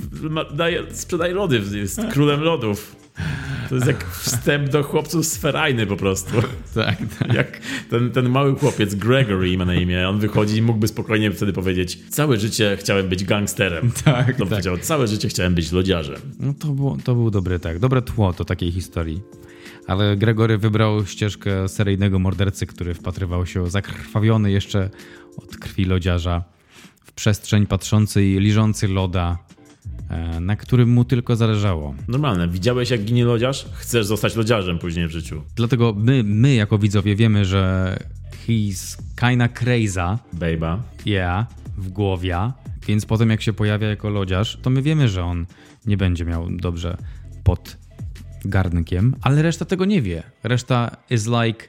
S2: daje, sprzedaje lody, jest królem lodów. To jest jak wstęp do chłopców z Ferajny po prostu.
S1: Tak, tak.
S2: Jak ten, ten mały chłopiec, Gregory ma na imię, on wychodzi i mógłby spokojnie wtedy powiedzieć całe życie chciałem być gangsterem.
S1: Tak,
S2: to
S1: tak.
S2: powiedział, całe życie chciałem być lodziarzem.
S1: No to, było, to był dobry, tak, dobre tło do takiej historii. Ale Gregory wybrał ścieżkę seryjnego mordercy, który wpatrywał się zakrwawiony jeszcze od krwi lodziarza w przestrzeń patrzący i liżący loda na którym mu tylko zależało.
S2: Normalne. Widziałeś, jak ginie lodziarz? Chcesz zostać lodziarzem później w życiu.
S1: Dlatego my, my jako widzowie wiemy, że he's kinda crazy.
S2: Baby.
S1: Yeah, w głowie. Więc potem jak się pojawia jako lodziarz, to my wiemy, że on nie będzie miał dobrze pod garnkiem, ale reszta tego nie wie. Reszta is like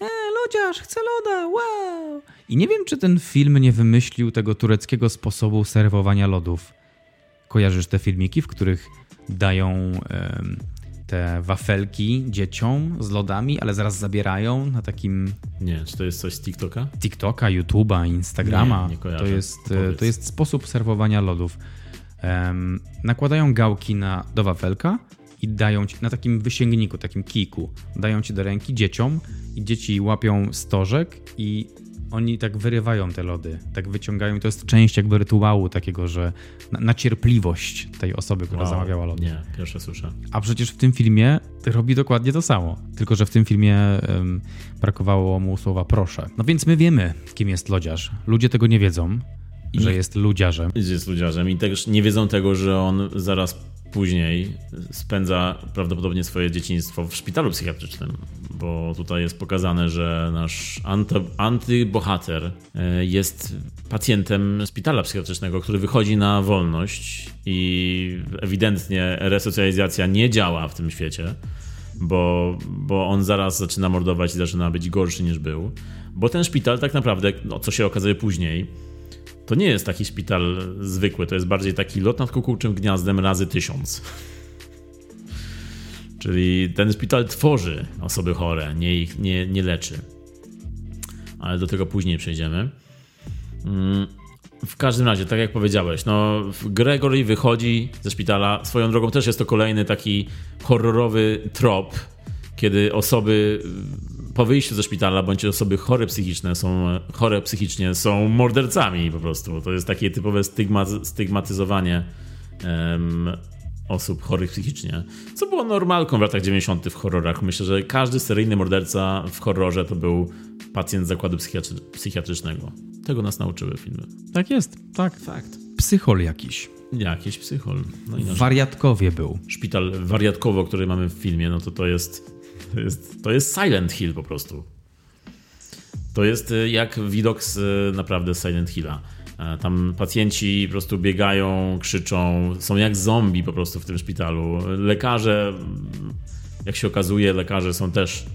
S1: e, lodziarz, chcę loda, wow! I nie wiem, czy ten film nie wymyślił tego tureckiego sposobu serwowania lodów. Kojarzysz te filmiki, w których dają te wafelki dzieciom z lodami, ale zaraz zabierają na takim.
S2: Nie, czy to jest coś z TikToka?
S1: TikToka, YouTube'a, Instagrama.
S2: Nie, nie kojarzę.
S1: To jest, to jest sposób serwowania lodów. Um, nakładają gałki na, do wafelka i dają ci na takim wysięgniku, takim kiku, dają ci do ręki dzieciom i dzieci łapią stożek i oni tak wyrywają te lody, tak wyciągają i to jest część jakby rytuału takiego, że na, na cierpliwość tej osoby, która wow, zamawiała lody.
S2: Nie, pierwsze słyszę.
S1: A przecież w tym filmie robi dokładnie to samo, tylko że w tym filmie um, brakowało mu słowa proszę. No więc my wiemy, kim jest lodziarz. Ludzie tego nie wiedzą, I że jest ludziarzem.
S2: Jest ludziarzem i też nie wiedzą tego, że on zaraz później spędza prawdopodobnie swoje dzieciństwo w szpitalu psychiatrycznym, bo tutaj jest pokazane, że nasz anty, antybohater e, jest pacjentem szpitala psychiatrycznego, który wychodzi na wolność i ewidentnie resocjalizacja nie działa w tym świecie, bo, bo on zaraz zaczyna mordować i zaczyna być gorszy niż był. Bo ten szpital tak naprawdę, no, co się okazuje później, to nie jest taki szpital zwykły, to jest bardziej taki lot nad kukułczym gniazdem razy tysiąc. Czyli ten szpital tworzy osoby chore, nie, ich, nie, nie leczy. Ale do tego później przejdziemy. Mm, w każdym razie, tak jak powiedziałeś, no Gregory wychodzi ze szpitala. Swoją drogą też jest to kolejny taki horrorowy trop, kiedy osoby po wyjściu ze szpitala bądź osoby chore psychiczne są chore psychicznie są mordercami po prostu. To jest takie typowe stygma, stygmatyzowanie um, osób chorych psychicznie. Co było normalką w latach 90. w horrorach. Myślę, że każdy seryjny morderca w horrorze to był pacjent zakładu psychiatry psychiatrycznego. Tego nas nauczyły filmy.
S1: Tak jest, tak.
S2: Fakt.
S1: Psychol jakiś.
S2: Jakiś psychol.
S1: No i Wariatkowie był.
S2: Szpital wariatkowo, który mamy w filmie, no to to jest to jest, to jest Silent Hill po prostu. To jest y, jak widok z y, naprawdę Silent Hilla. E, tam pacjenci po prostu biegają, krzyczą, są jak zombie po prostu w tym szpitalu. Lekarze, jak się okazuje, lekarze są też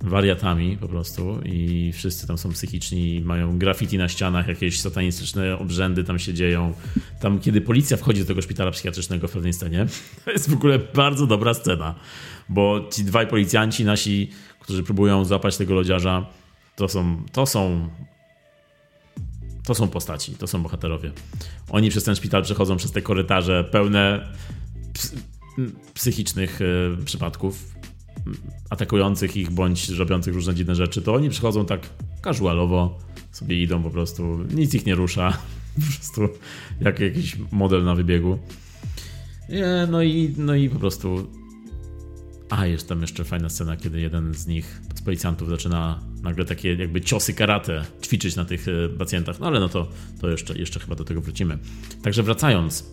S2: wariatami po prostu i wszyscy tam są psychiczni, mają graffiti na ścianach, jakieś satanistyczne obrzędy tam się dzieją. tam kiedy policja wchodzi do tego szpitala psychiatrycznego w pewnej scenie, to jest w ogóle bardzo dobra scena, bo ci dwaj policjanci nasi, którzy próbują złapać tego lodziarza, to są, to są to są postaci, to są bohaterowie. Oni przez ten szpital przechodzą przez te korytarze pełne psychicznych e, przypadków, atakujących ich bądź robiących różne dziwne rzeczy. To oni przychodzą tak casualowo, sobie idą po prostu, nic ich nie rusza, po prostu jak jakiś model na wybiegu. No i, no i po prostu. A, jest tam jeszcze fajna scena, kiedy jeden z nich, z policjantów, zaczyna nagle takie jakby ciosy karate ćwiczyć na tych e, pacjentach. No ale no to, to jeszcze, jeszcze chyba do tego wrócimy. Także wracając.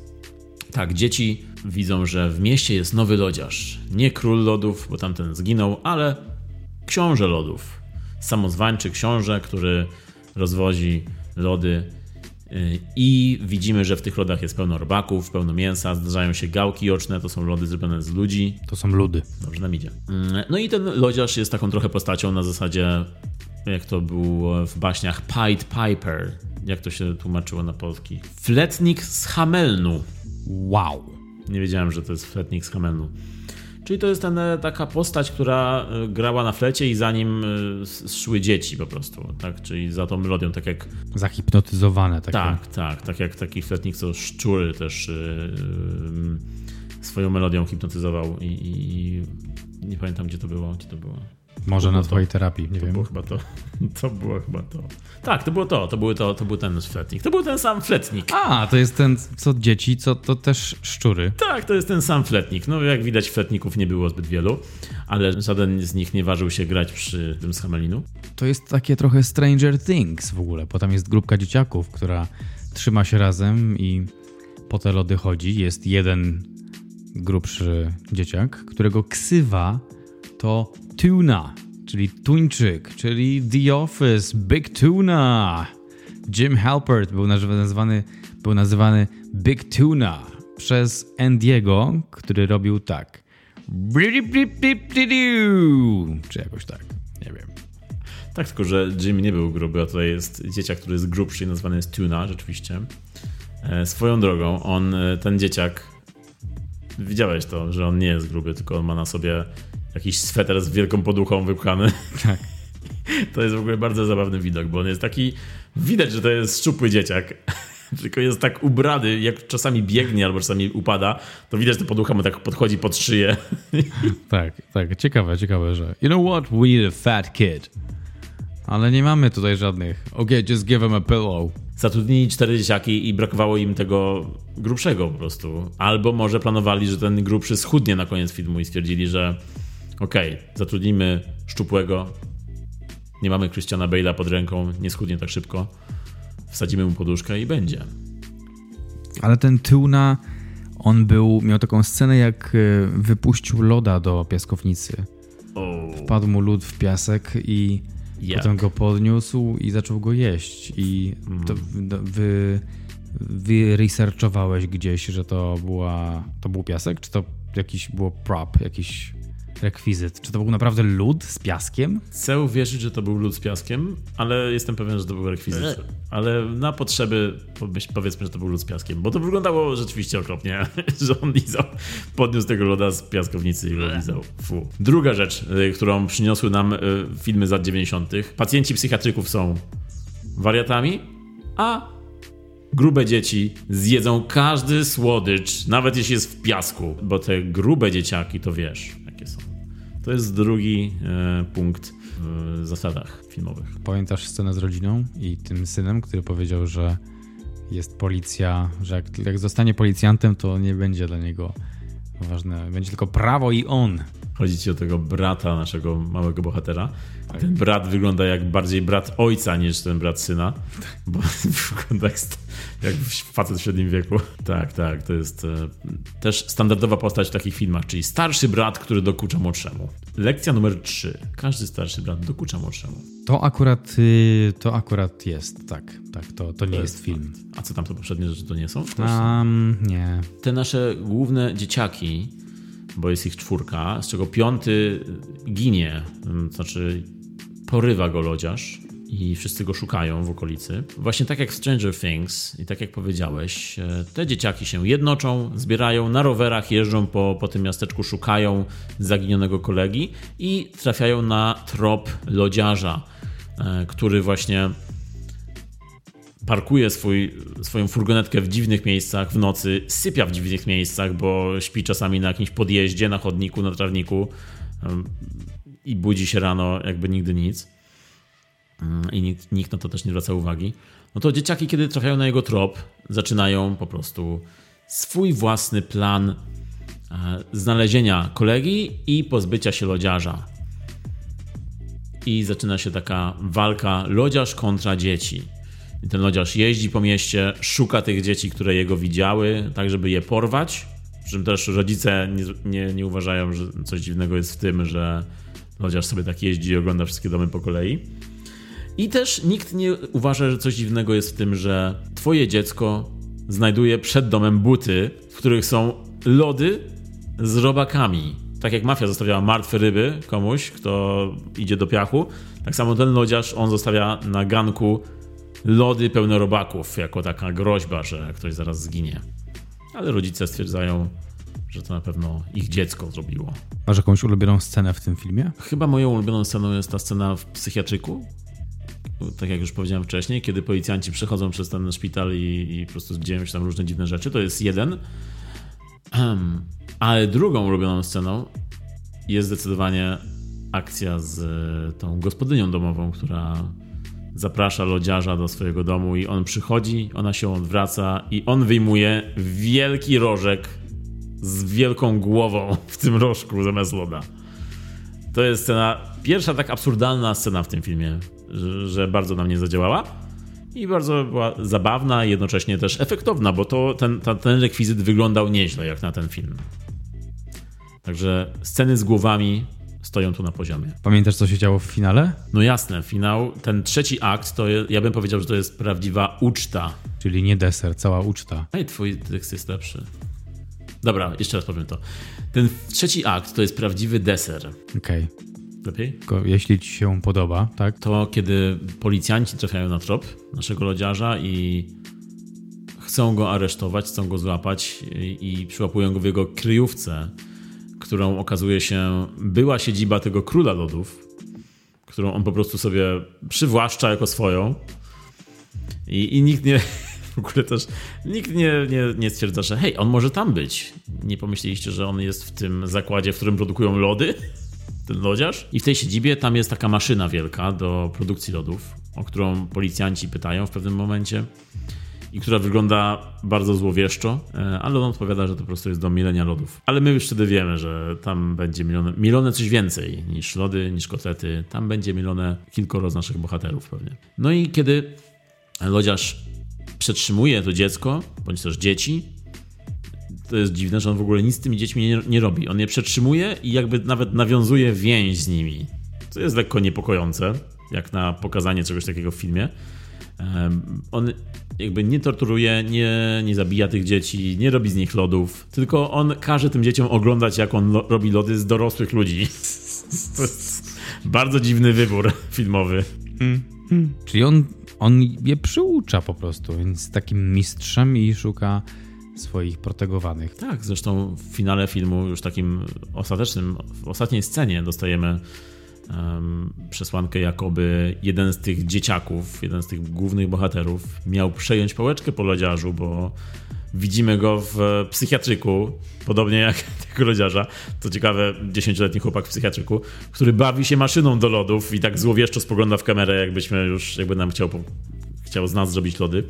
S2: Tak, dzieci widzą, że w mieście jest nowy lodziarz. Nie król lodów, bo tamten zginął, ale książę lodów. Samozwańczy książę, który rozwozi lody i widzimy, że w tych lodach jest pełno robaków, pełno mięsa, zdarzają się gałki oczne, to są lody zrobione z ludzi.
S1: To są ludy.
S2: Dobrze nam idzie. Mm, no i ten lodziarz jest taką trochę postacią na zasadzie, jak to było w baśniach, Pied Piper. Jak to się tłumaczyło na polski? Fletnik z Hamelnu.
S1: Wow.
S2: Nie wiedziałem, że to jest Fletnik z Hamelnu. Czyli to jest ten, e, taka postać, która e, grała na flecie i za nim e, szły dzieci po prostu, tak? Czyli za tą melodią, tak jak...
S1: Zahipnotyzowane. Takie.
S2: Tak, tak, tak jak taki fletnik, co szczury też yy, swoją melodią hipnotyzował i, i, nie pamiętam, gdzie to było, gdzie to było.
S1: Może na twojej terapii, nie
S2: to
S1: wiem.
S2: Było chyba to. To było chyba to. Tak, to było to. To, były to, to był ten fletnik. To był ten sam fletnik.
S1: A, to jest ten, co dzieci, co to też szczury.
S2: Tak, to jest ten sam fletnik. No jak widać fletników nie było zbyt wielu, ale żaden z nich nie ważył się grać przy tym schamelinu.
S1: To jest takie trochę Stranger Things w ogóle, bo tam jest grupka dzieciaków, która trzyma się razem i po te lody chodzi. Jest jeden grubszy dzieciak, którego ksywa to Tuna, czyli Tuńczyk, czyli The Office, Big Tuna. Jim Halpert był nazywany, był nazywany Big Tuna przez Andiego, który robił tak. Czy jakoś tak, nie wiem.
S2: Tak, tylko że Jim nie był gruby, a tutaj jest dzieciak, który jest grubszy i nazwany jest Tuna, rzeczywiście. E, swoją drogą, on, e, ten dzieciak, widziałeś to, że on nie jest gruby, tylko on ma na sobie jakiś sweter z wielką poduchą wypchany. Tak. To jest w ogóle bardzo zabawny widok, bo on jest taki. Widać, że to jest szczupły dzieciak. Tylko jest tak ubrany, jak czasami biegnie albo czasami upada, to widać, że poducha mu tak podchodzi pod szyję.
S1: Tak, tak. Ciekawe, ciekawe, że. You know what? We need a fat kid. Ale nie mamy tutaj żadnych. Okay, just give him a pillow.
S2: Zatrudnili cztery dzieciaki i brakowało im tego grubszego po prostu. Albo może planowali, że ten grubszy schudnie na koniec filmu i stwierdzili, że okej, okay, zatrudnimy szczupłego, nie mamy Christiana Bale'a pod ręką, nie schudnie tak szybko, wsadzimy mu poduszkę i będzie.
S1: Ale ten Tuna, on był, miał taką scenę jak e, wypuścił loda do piaskownicy. Oh. Wpadł mu lód w piasek i jak? potem go podniósł i zaczął go jeść. I to mm. wy, wy researchowałeś gdzieś, że to była, to był piasek, czy to jakiś było prop, jakiś rekwizyt. Czy to był naprawdę lód z piaskiem?
S2: Chcę uwierzyć, że to był lód z piaskiem, ale jestem pewien, że to był rekwizyt. Ale na potrzeby powiedzmy, że to był lód z piaskiem, bo to wyglądało rzeczywiście okropnie, że on lizał, podniósł tego loda z piaskownicy i go lizał. Fu. Druga rzecz, y, którą przyniosły nam y, filmy z lat 90. Pacjenci psychiatryków są wariatami, a grube dzieci zjedzą każdy słodycz, nawet jeśli jest w piasku, bo te grube dzieciaki to wiesz. To jest drugi e, punkt w zasadach filmowych.
S1: Pamiętasz scenę z rodziną i tym synem, który powiedział, że jest policja, że jak, jak zostanie policjantem, to nie będzie dla niego ważne, będzie tylko prawo i on.
S2: Chodzi ci o tego brata naszego małego bohatera. Tak. Ten brat wygląda jak bardziej brat ojca niż ten brat syna, bo wygląda jak, jak facet w średnim wieku. Tak, tak, to jest e, też standardowa postać w takich filmach, czyli starszy brat, który dokucza młodszemu. Lekcja numer 3. Każdy starszy brat dokucza młodszemu.
S1: To akurat, y, to akurat jest, tak, tak, to, to nie to jest, jest, film.
S2: A co tam to poprzednie rzeczy to nie są?
S1: Um, nie.
S2: Te nasze główne dzieciaki, bo jest ich czwórka, z czego piąty ginie, znaczy porywa go lodziarz i wszyscy go szukają w okolicy. Właśnie tak jak Stranger Things i tak jak powiedziałeś, e, te dzieciaki się jednoczą, zbierają na rowerach, jeżdżą po, po tym miasteczku, szukają zaginionego kolegi i trafiają na trop lodziarza, e, który właśnie parkuje swój, swoją furgonetkę w dziwnych miejscach w nocy, sypia w dziwnych miejscach, bo śpi czasami na jakimś podjeździe, na chodniku, na trawniku i budzi się rano jakby nigdy nic. Mm, I nikt, nikt na to też nie zwraca uwagi. No to dzieciaki, kiedy trafiają na jego trop, zaczynają po prostu swój własny plan e, znalezienia kolegi i pozbycia się lodziarza. I zaczyna się taka walka lodziarz kontra dzieci. I ten lodziarz jeździ po mieście, szuka tych dzieci, które jego widziały, tak żeby je porwać. Przy czym też rodzice nie, nie, nie uważają, że coś dziwnego jest w tym, że lodziarz sobie tak jeździ i ogląda wszystkie domy po kolei. I też nikt nie uważa, że coś dziwnego jest w tym, że twoje dziecko znajduje przed domem buty, w których są lody z robakami. Tak jak mafia zostawiała martwe ryby komuś, kto idzie do piachu, tak samo ten lodziarz, on zostawia na ganku lody pełne robaków, jako taka groźba, że ktoś zaraz zginie. Ale rodzice stwierdzają, że to na pewno ich dziecko zrobiło.
S1: Masz jakąś ulubioną scenę w tym filmie?
S2: Chyba moją ulubioną sceną jest ta scena w psychiatryku. Tak jak już powiedziałem wcześniej, kiedy policjanci przechodzą przez ten szpital i, i po prostu dzieją się tam różne dziwne rzeczy. To jest jeden. Ale drugą ulubioną sceną jest zdecydowanie akcja z tą gospodynią domową, która zaprasza lodziarza do swojego domu i on przychodzi, ona się odwraca i on wyjmuje wielki rożek z wielką głową w tym rożku zamiast loda. To jest scena, pierwsza tak absurdalna scena w tym filmie, że, że bardzo na mnie zadziałała i bardzo była zabawna jednocześnie też efektowna, bo to ten, ta, ten rekwizyt wyglądał nieźle jak na ten film. Także sceny z głowami stoją tu na poziomie.
S1: Pamiętasz, co się działo w finale?
S2: No jasne, finał, ten trzeci akt, to ja bym powiedział, że to jest prawdziwa uczta.
S1: Czyli nie deser, cała uczta.
S2: Ej, twój tekst jest lepszy. Dobra, jeszcze raz powiem to. Ten trzeci akt to jest prawdziwy deser.
S1: Okej. Okay.
S2: Lepiej?
S1: Tylko jeśli ci się podoba, tak?
S2: To kiedy policjanci trafiają na trop naszego lodziarza i chcą go aresztować, chcą go złapać i, i przyłapują go w jego kryjówce, którą okazuje się była siedziba tego króla lodów, którą on po prostu sobie przywłaszcza jako swoją. I, i nikt nie, w ogóle też, nikt nie, nie, nie stwierdza, że hej, on może tam być. Nie pomyśleliście, że on jest w tym zakładzie, w którym produkują lody? Ten lodziarz? I w tej siedzibie tam jest taka maszyna wielka do produkcji lodów, o którą policjanci pytają w pewnym momencie i która wygląda bardzo złowieszczo, ale on odpowiada, że to po prostu jest do milenia lodów. Ale my już wtedy wiemy, że tam będzie milone, milone coś więcej niż lody, niż kotlety. Tam będzie milone kilkoro z naszych bohaterów pewnie. No i kiedy lodziarz przetrzymuje to dziecko, bądź też dzieci, to jest dziwne, że on w ogóle nic z tymi dziećmi nie, nie robi. On je przetrzymuje i jakby nawet nawiązuje więź z nimi. Co jest lekko niepokojące, jak na pokazanie czegoś takiego w filmie. On jakby nie torturuje, nie, nie zabija tych dzieci, nie robi z nich lodów, tylko on każe tym dzieciom oglądać, jak on lo robi lody z dorosłych ludzi. To jest bardzo dziwny wybór filmowy. Hmm.
S1: Hmm. Czyli on, on je przyucza po prostu, więc takim mistrzem i szuka swoich protegowanych.
S2: Tak, zresztą w finale filmu, już takim ostatecznym, w ostatniej scenie dostajemy um, przesłankę, jakoby jeden z tych dzieciaków, jeden z tych głównych bohaterów miał przejąć pałeczkę po lodziarzu, bo widzimy go w psychiatryku, podobnie jak tego lodziarza. To ciekawe, dziesięcioletni chłopak w psychiatryku, który bawi się maszyną do lodów i tak złowieszczo spogląda w kamerę, jakbyśmy już, jakby nam chciał, chciał z nas zrobić lody.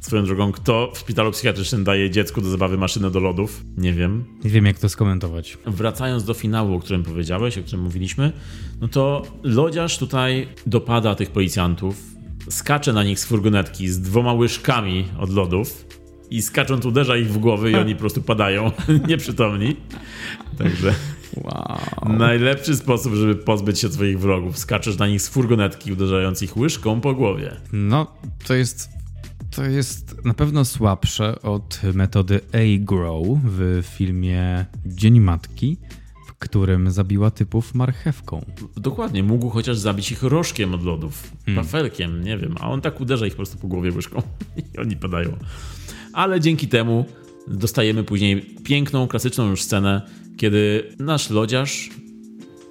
S2: Swoją drogą, kto w szpitalu psychiatrycznym daje dziecku do zabawy maszynę do lodów? Nie wiem.
S1: Nie wiem, jak to skomentować.
S2: Wracając do finału, o którym powiedziałeś, o którym mówiliśmy, no to lodziarz tutaj dopada tych policjantów, skacze na nich z furgonetki z dwoma łyżkami od lodów i skacząc uderza ich w głowy i oni po prostu padają nieprzytomni. Także wow. najlepszy sposób, żeby pozbyć się swoich wrogów. Skaczesz na nich z furgonetki, uderzając ich łyżką po głowie.
S1: No, to jest to jest na pewno słabsze od metody A-Grow w filmie Dzień Matki. W którym zabiła typów marchewką.
S2: Dokładnie, mógł chociaż zabić ich rożkiem od lodów, hmm. wafelkiem, nie wiem, a on tak uderza ich po prostu po głowie łyżką i oni padają. Ale dzięki temu dostajemy później piękną, klasyczną już scenę, kiedy nasz lodziarz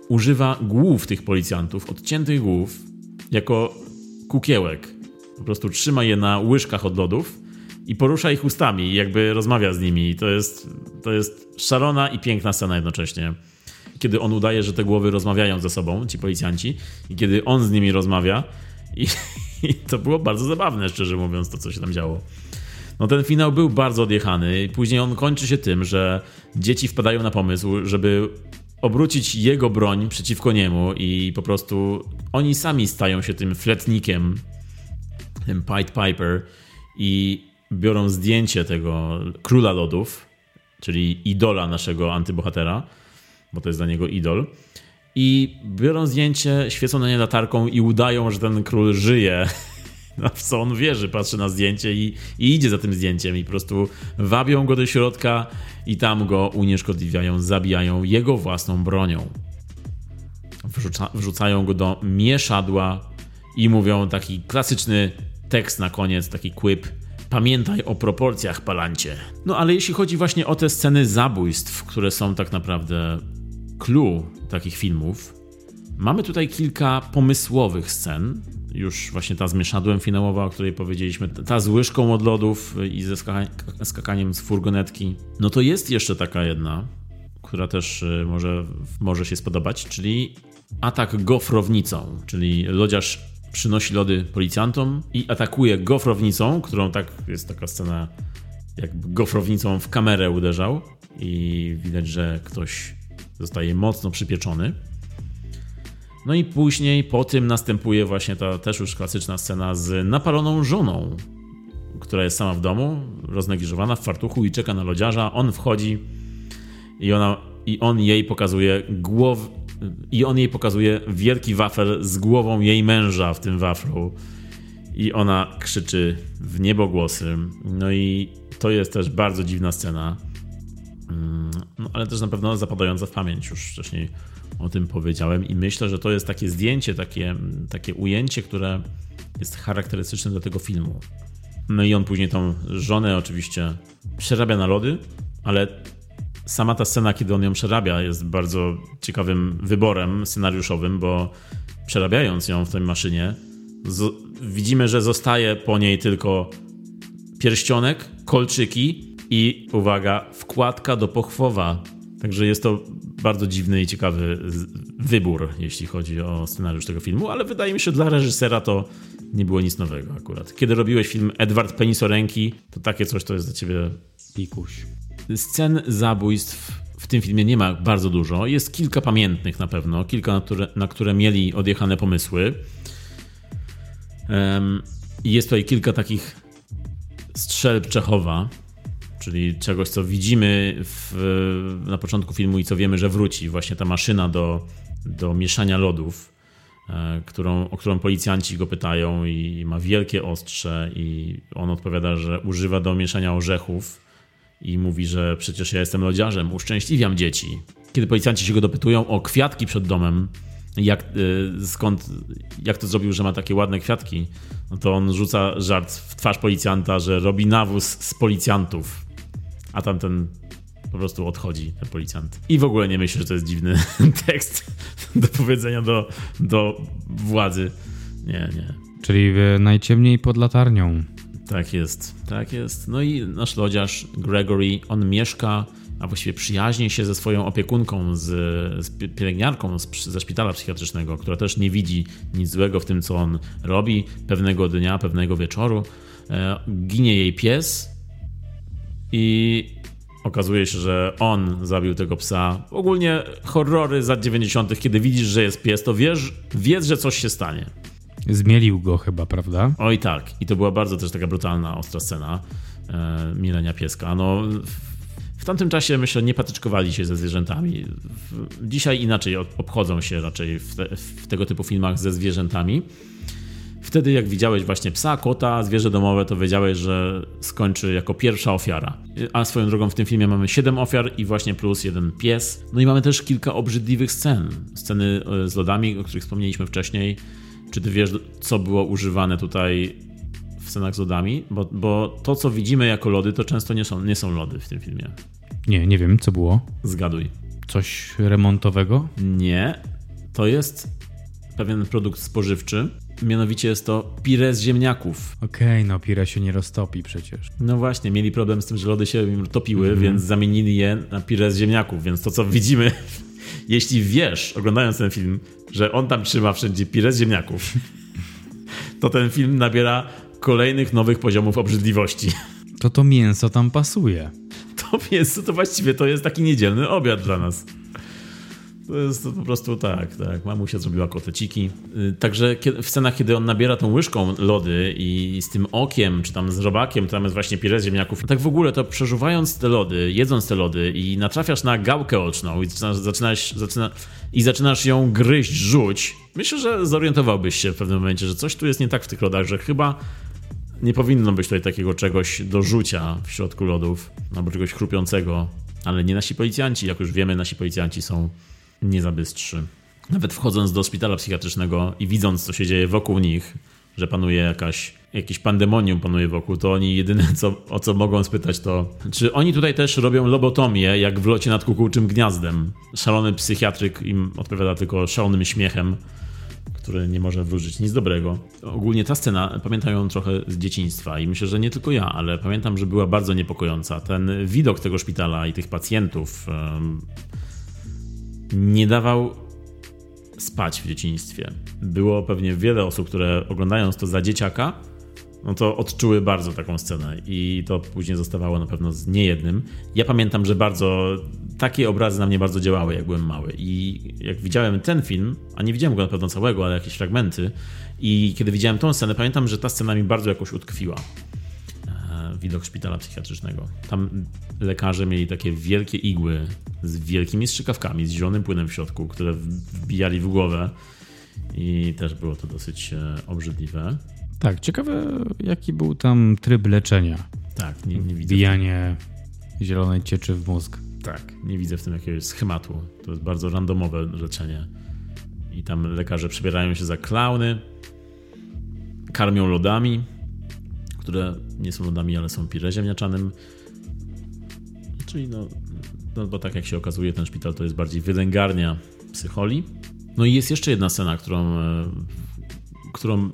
S2: używa głów tych policjantów, odciętych głów, jako kukiełek. Po prostu trzyma je na łyżkach od lodów i porusza ich ustami i jakby rozmawia z nimi. To jest, to jest szalona i piękna scena jednocześnie. Kiedy on udaje, że te głowy rozmawiają ze sobą, ci policjanci, i kiedy on z nimi rozmawia, i, i to było bardzo zabawne, szczerze mówiąc, to co się tam działo. No ten finał był bardzo odjechany. Później on kończy się tym, że dzieci wpadają na pomysł, żeby obrócić jego broń przeciwko niemu i po prostu oni sami stają się tym fletnikiem, tym Pied Piper i biorą zdjęcie tego króla lodów, czyli idola naszego antybohatera, bo to jest dla niego idol. I biorą zdjęcie, świecą na nie latarką i udają, że ten król żyje. No, w co on wierzy, patrzy na zdjęcie i, i, idzie za tym zdjęciem i po prostu wabią go do środka i tam go unieszkodliwiają, zabijają jego własną bronią. Wrzuca, wrzucają go do mieszadła i mówią taki klasyczny tekst na koniec, taki quip. Pamiętaj o proporcjach, palancie. No ale jeśli chodzi właśnie o te sceny zabójstw, które są tak naprawdę clue takich filmów, mamy tutaj kilka pomysłowych scen, już właśnie ta z mieszadłem finałowa, o której powiedzieliśmy, ta z łyżką od lodów i ze skakaniem z furgonetki. No to jest jeszcze taka jedna, która też y, może, może się spodobać, czyli atak gofrownicą, czyli lodziarz przynosi lody policjantom i atakuje gofrownicą, którą tak jest taka scena, jakby gofrownicą w kamerę uderzał i widać, że ktoś zostaje mocno przypieczony. No i później po tym następuje właśnie ta też już klasyczna scena z napaloną żoną, która jest sama w domu, roznegliżowana w fartuchu i czeka na lodziarza. On wchodzi i, ona, i on jej pokazuje głow, i on jej pokazuje wielki wafel z głową jej męża w tym waflu. I ona krzyczy w niebogłosy. No i to jest też bardzo dziwna scena. Mm, no, ale też na pewno zapadająca w pamięć już wcześniej o tym powiedziałem i myślę, że to jest takie zdjęcie, takie, takie ujęcie, które jest charakterystyczne dla tego filmu. No i on później tą żonę oczywiście przerabia na lody, ale sama ta scena, kiedy on ją przerabia, jest bardzo ciekawym wyborem scenariuszowym, bo przerabiając ją w tej maszynie, widzimy, że zostaje po niej tylko pierścionek, kolczyki i uwaga, wkładka do pochwowa. Także jest to bardzo dziwny i ciekawy wybór, jeśli chodzi o scenariusz tego filmu, ale wydaje mi się, dla reżysera to nie było nic nowego akurat. Kiedy robiłeś film Edward Penisoręki, to takie coś to jest dla ciebie pikuś. Scen zabójstw w tym filmie nie ma bardzo dużo. Jest kilka pamiętnych na pewno, kilka, na które, na które mieli odjechane pomysły. Um, jest tutaj kilka takich strzelb Czechowa, czyli czegoś, co widzimy w, na początku filmu i co wiemy, że wróci. Właśnie ta maszyna do, do mieszania lodów, e, którą, o którą policjanci go pytają i ma wielkie ostrze i on odpowiada, że używa do mieszania orzechów i mówi, że przecież ja jestem lodziarzem, uszczęśliwiam dzieci. Kiedy policjanci się go dopytują o kwiatki przed domem, jak, e, skąd, jak to zrobił, że ma takie ładne kwiatki, no to on rzuca żart w twarz policjanta, że robi nawóz z policjantów a tamten po prostu odchodzi, ten policjant. I w ogóle nie myślę, że to jest dziwny tekst do powiedzenia do, do władzy. Nie, nie.
S1: Czyli najciemniej pod latarnią.
S2: Tak jest, tak jest. No i nasz lodziarz Gregory, on mieszka, a właściwie przyjaźni się ze swoją opiekunką, z, z pielęgniarką z, ze szpitala psychiatrycznego, która też nie widzi nic złego w tym, co on robi. Pewnego dnia, pewnego wieczoru e, ginie jej pies, i okazuje się, że on zabił tego psa. Ogólnie horrory z lat 90., kiedy widzisz, że jest pies, to wiesz, wiesz, że coś się stanie.
S1: Zmielił go chyba, prawda?
S2: Oj tak. I to była bardzo też taka brutalna, ostra scena e, mielenia pieska. No, w, w tamtym czasie, myślę, nie patyczkowali się ze zwierzętami. Dzisiaj inaczej obchodzą się raczej w, te, w tego typu filmach ze zwierzętami. Wtedy jak widziałeś właśnie psa, kota, zwierzę domowe, to wiedziałeś, że skończy jako pierwsza ofiara. A swoją drogą w tym filmie mamy 7 ofiar i właśnie plus jeden pies. No i mamy też kilka obrzydliwych scen. Sceny e, z lodami, o których wspomnieliśmy wcześniej. Czy ty wiesz, co było używane tutaj w scenach z lodami? Bo, bo to, co widzimy jako lody, to często nie są, nie są lody w tym filmie.
S1: Nie, nie wiem, co było.
S2: Zgaduj.
S1: Coś remontowego?
S2: Nie. To jest pewien produkt spożywczy. Mianowicie jest to pire z ziemniaków.
S1: Okej, okay, no pire się nie roztopi przecież.
S2: No właśnie, mieli problem z tym, że lody się topiły, mm -hmm. więc zamienili je na pire z ziemniaków. Więc to, co widzimy, jeśli wiesz, oglądając ten film, że on tam trzyma wszędzie pire z ziemniaków, to ten film nabiera kolejnych nowych poziomów obrzydliwości.
S1: To to mięso tam pasuje.
S2: To mięso to właściwie to jest taki niedzielny obiad dla nas. To jest to po prostu tak, tak. Mamusia zrobiła koteciki. Y, także w scenach, kiedy on nabiera tą łyżką lody i z tym okiem, czy tam z robakiem, tam jest właśnie pire ziemniaków. Tak w ogóle to przeżuwając te lody, jedząc te lody i natrafiasz na gałkę oczną i zaczynasz, zaczynasz, zaczyna, i zaczynasz ją gryźć, rzuć, myślę, że zorientowałbyś się w pewnym momencie, że coś tu jest nie tak w tych lodach, że chyba nie powinno być tutaj takiego czegoś do rzucia w środku lodów, albo czegoś chrupiącego. Ale nie nasi policjanci, jak już wiemy, nasi policjanci są niezabystrzy. Nawet wchodząc do szpitala psychiatrycznego i widząc, co się dzieje wokół nich, że panuje jakaś, jakieś pandemonium panuje wokół, to oni jedyne, co, o co mogą spytać, to czy oni tutaj też robią lobotomię, jak w locie nad kukułczym gniazdem? Szalony psychiatryk im odpowiada tylko szalonym śmiechem, który nie może wróżyć nic dobrego. Ogólnie ta scena, pamiętam ją trochę z dzieciństwa i myślę, że nie tylko ja, ale pamiętam, że była bardzo niepokojąca. Ten widok tego szpitala i tych pacjentów nie dawał spać w dzieciństwie. Było pewnie wiele osób, które oglądając to za dzieciaka, no to odczuły bardzo taką scenę i to później zostawało na pewno z niejednym. Ja pamiętam, że bardzo takie obrazy na mnie bardzo działały, jak byłem mały. I jak widziałem ten film, a nie widziałem go na pewno całego, ale jakieś fragmenty, i kiedy widziałem tą scenę, pamiętam, że ta scena mi bardzo jakoś utkwiła. E, widok szpitala psychiatrycznego. Tam lekarze mieli takie wielkie igły z wielkimi strzykawkami, z zielonym płynem w środku, które wbijali w głowę. I też było to dosyć e, obrzydliwe.
S1: Tak, ciekawe jaki był tam tryb leczenia.
S2: Tak, nie, nie widzę.
S1: Wbijanie zielonej cieczy w mózg.
S2: Tak, nie widzę w tym jakiegoś schematu. To jest bardzo randomowe leczenie. I tam lekarze przebierają się za klauny, karmią lodami, które nie są lodami, ale są pire ziemniaczanym. Czyli no, no bo tak jak się okazuje, ten szpital to jest bardziej wylęgarnia psycholi. No i jest jeszcze jedna scena, którą, e, którą,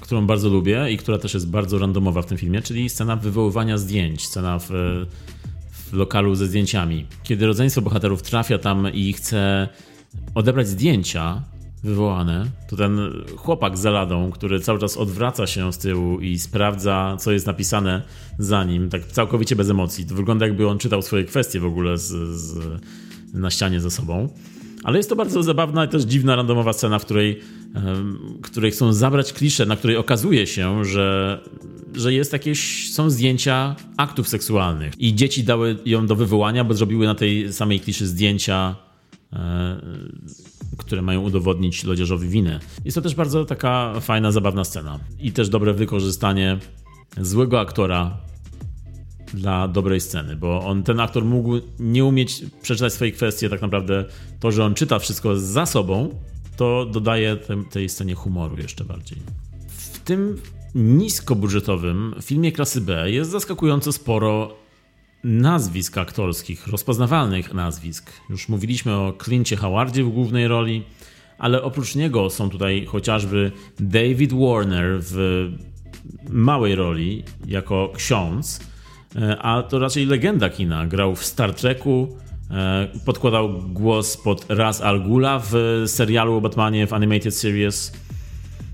S2: którą bardzo lubię i która też jest bardzo randomowa w tym filmie, czyli scena wywoływania zdjęć, scena w, w lokalu ze zdjęciami. Kiedy rodzeństwo bohaterów trafia tam i chce odebrać zdjęcia, wywołane, to ten chłopak z ladą, który cały czas odwraca się z tyłu i sprawdza, co jest napisane za nim, tak całkowicie bez emocji. To wygląda jakby on czytał swoje kwestie w ogóle z, z, na ścianie ze sobą. Ale jest to bardzo zabawna i też dziwna, randomowa scena, w której, w której chcą zabrać kliszę, na której okazuje się, że, że jest jakieś, są zdjęcia aktów seksualnych. I dzieci dały ją do wywołania, bo zrobiły na tej samej kliszy zdjęcia e, które mają udowodnić lodziarzowi winę. Jest to też bardzo taka fajna, zabawna scena. I też dobre wykorzystanie złego aktora dla dobrej sceny, bo on, ten aktor mógł nie umieć przeczytać swojej kwestii, tak naprawdę to, że on czyta wszystko za sobą, to dodaje tej, tej scenie humoru jeszcze bardziej. W tym niskobudżetowym filmie klasy B jest zaskakująco sporo nazwisk aktorskich, rozpoznawalnych nazwisk. Już mówiliśmy o Clincie Howardzie w głównej roli, ale oprócz niego są tutaj chociażby David Warner w małej roli jako ksiądz, e, a to raczej legenda kina. Grał w Star Treku, e, podkładał głos pod Raz Al Ghula w serialu o Batmanie w Animated Series.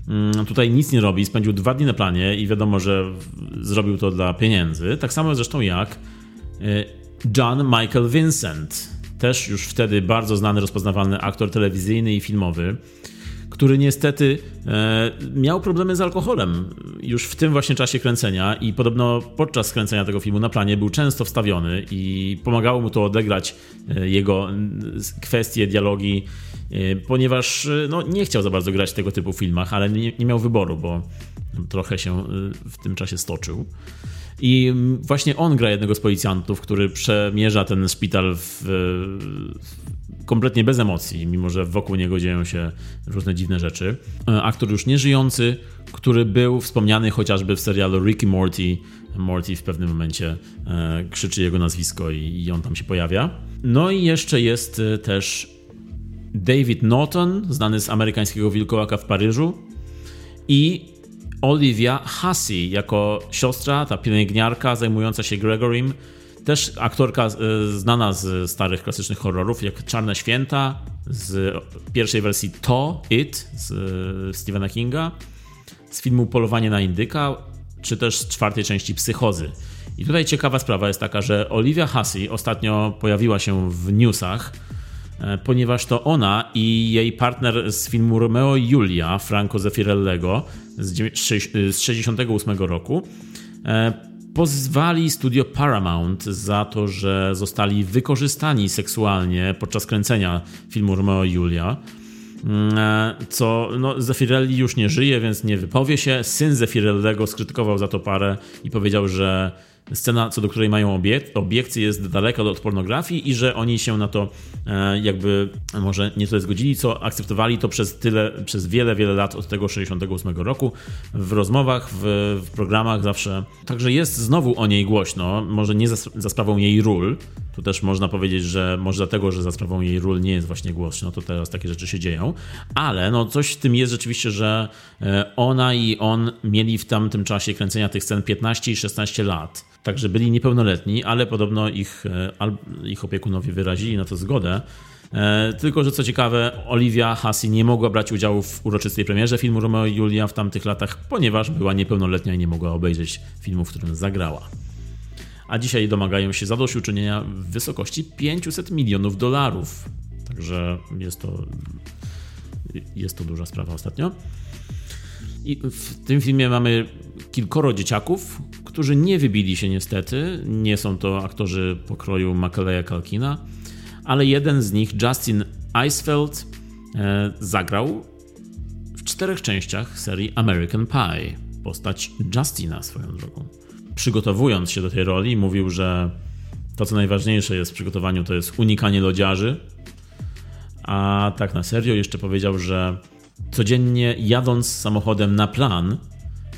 S2: Mm, tutaj nic nie robi, spędził dwa dni na planie i wiadomo, że zrobił to dla pieniędzy. Tak samo zresztą jak John Michael Vincent, też już wtedy bardzo znany, rozpoznawalny aktor telewizyjny i filmowy, który niestety e, miał problemy z alkoholem już w tym właśnie czasie kręcenia i podobno podczas kręcenia tego filmu na planie był często wstawiony i pomagało mu to odegrać e, jego kwestie, dialogi, e, ponieważ no, nie chciał za bardzo grać w tego typu filmach, ale nie, nie miał wyboru, bo trochę się w tym czasie stoczył. I właśnie on gra jednego z policjantów, który przemierza ten szpital w, kompletnie bez emocji, mimo że wokół niego dzieją się różne dziwne rzeczy. E, aktor już nieżyjący, który był wspomniany chociażby w serialu Ricky Morty. Morty w pewnym momencie e, krzyczy jego nazwisko i, on tam się pojawia. No i jeszcze jest e, też David Norton, znany z amerykańskiego wilkołaka w Paryżu i Olivia Hussey jako siostra, ta pielęgniarka zajmująca się Gregorym. Też aktorka e, znana z starych klasycznych horrorów, jak Czarne Święta, z pierwszej wersji To, It z e, Stephena Kinga, z filmu Polowanie na Indyka, czy też z czwartej części Psychozy. I tutaj ciekawa sprawa jest taka, że Olivia Hussey ostatnio pojawiła się w newsach, e, ponieważ to ona i jej partner z filmu Romeo i Julia, Franco Zeffirellego z 1968 roku, pozwali studio Paramount za to, że zostali wykorzystani seksualnie podczas kręcenia filmu Romeo i Julia. Mm, e, co no, Zeffirelli już nie żyje, więc nie wypowie się. Syn Zeffirellego skrytykował za to parę i powiedział, że scena, co do której mają obiek obiekcje, jest daleka od pornografii i że oni się na to e, jakby może nie tyle zgodzili, co akceptowali to przez tyle, przez wiele, wiele lat od tego 68 roku. W rozmowach, w, w programach zawsze. Także jest znowu o niej głośno, może nie za, za sprawą jej ról. Tu też można powiedzieć, że może dlatego, że za sprawą jej ról nie jest właśnie głośno, to teraz takie rzeczy się dzieją, ale no coś w tym jest rzeczywiście, że e, ona i on mieli w tamtym czasie kręcenia tych scen 15 i 16 lat. Także byli niepełnoletni, ale podobno ich, e, ich opiekunowie wyrazili na to zgodę. E, tylko, że co ciekawe, Olivia Hussey nie mogła brać udziału w uroczystej premierze filmu Romeo i Julia w tamtych latach, ponieważ była niepełnoletnia i nie mogła obejrzeć filmu, w którym zagrała. A dzisiaj domagają się zadośćuczynienia w wysokości 500 milionów dolarów. Także jest to, jest to duża sprawa ostatnio. I w tym filmie mamy kilkoro dzieciaków, którzy nie wybili się niestety. Nie są to aktorzy pokroju Macaleya Kalkina, ale jeden z nich, Justin Eisfeld, e, zagrał w czterech częściach serii American Pie. Postać Justina swoją drogą. Przygotowując się do tej roli, mówił, że to, co najważniejsze jest w przygotowaniu, to jest unikanie lodziarzy. A tak na serio jeszcze powiedział, że codziennie jadąc samochodem na plan,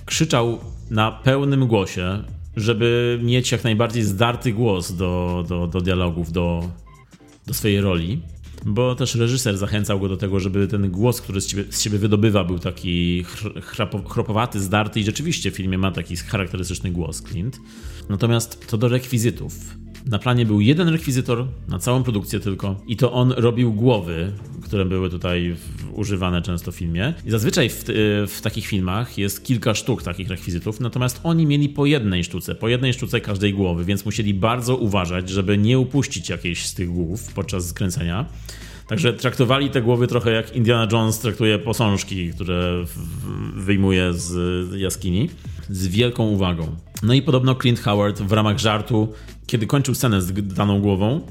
S2: krzyczał na pełnym głosie, żeby mieć jak najbardziej zdarty głos do, do, do dialogów, do, do swojej roli. Bo też reżyser zachęcał go do tego, żeby ten głos, który z siebie, z siebie wydobywa, był taki chropowaty, zdarty i rzeczywiście w filmie ma taki charakterystyczny głos Clint. Natomiast to do rekwizytów. Na planie był jeden rekwizytor na całą produkcję tylko i to on robił głowy, które były tutaj używane często w filmie. I zazwyczaj w, w, takich filmach jest kilka sztuk takich rekwizytów, natomiast oni mieli po jednej sztuce, po jednej sztuce każdej głowy, więc musieli bardzo uważać, żeby nie upuścić jakiejś z tych głów podczas skręcenia. Także traktowali te głowy trochę jak Indiana Jones traktuje posążki, które wyjmuje z jaskini, z wielką uwagą. No i podobno Clint Howard w ramach żartu, kiedy kończył scenę z daną głową,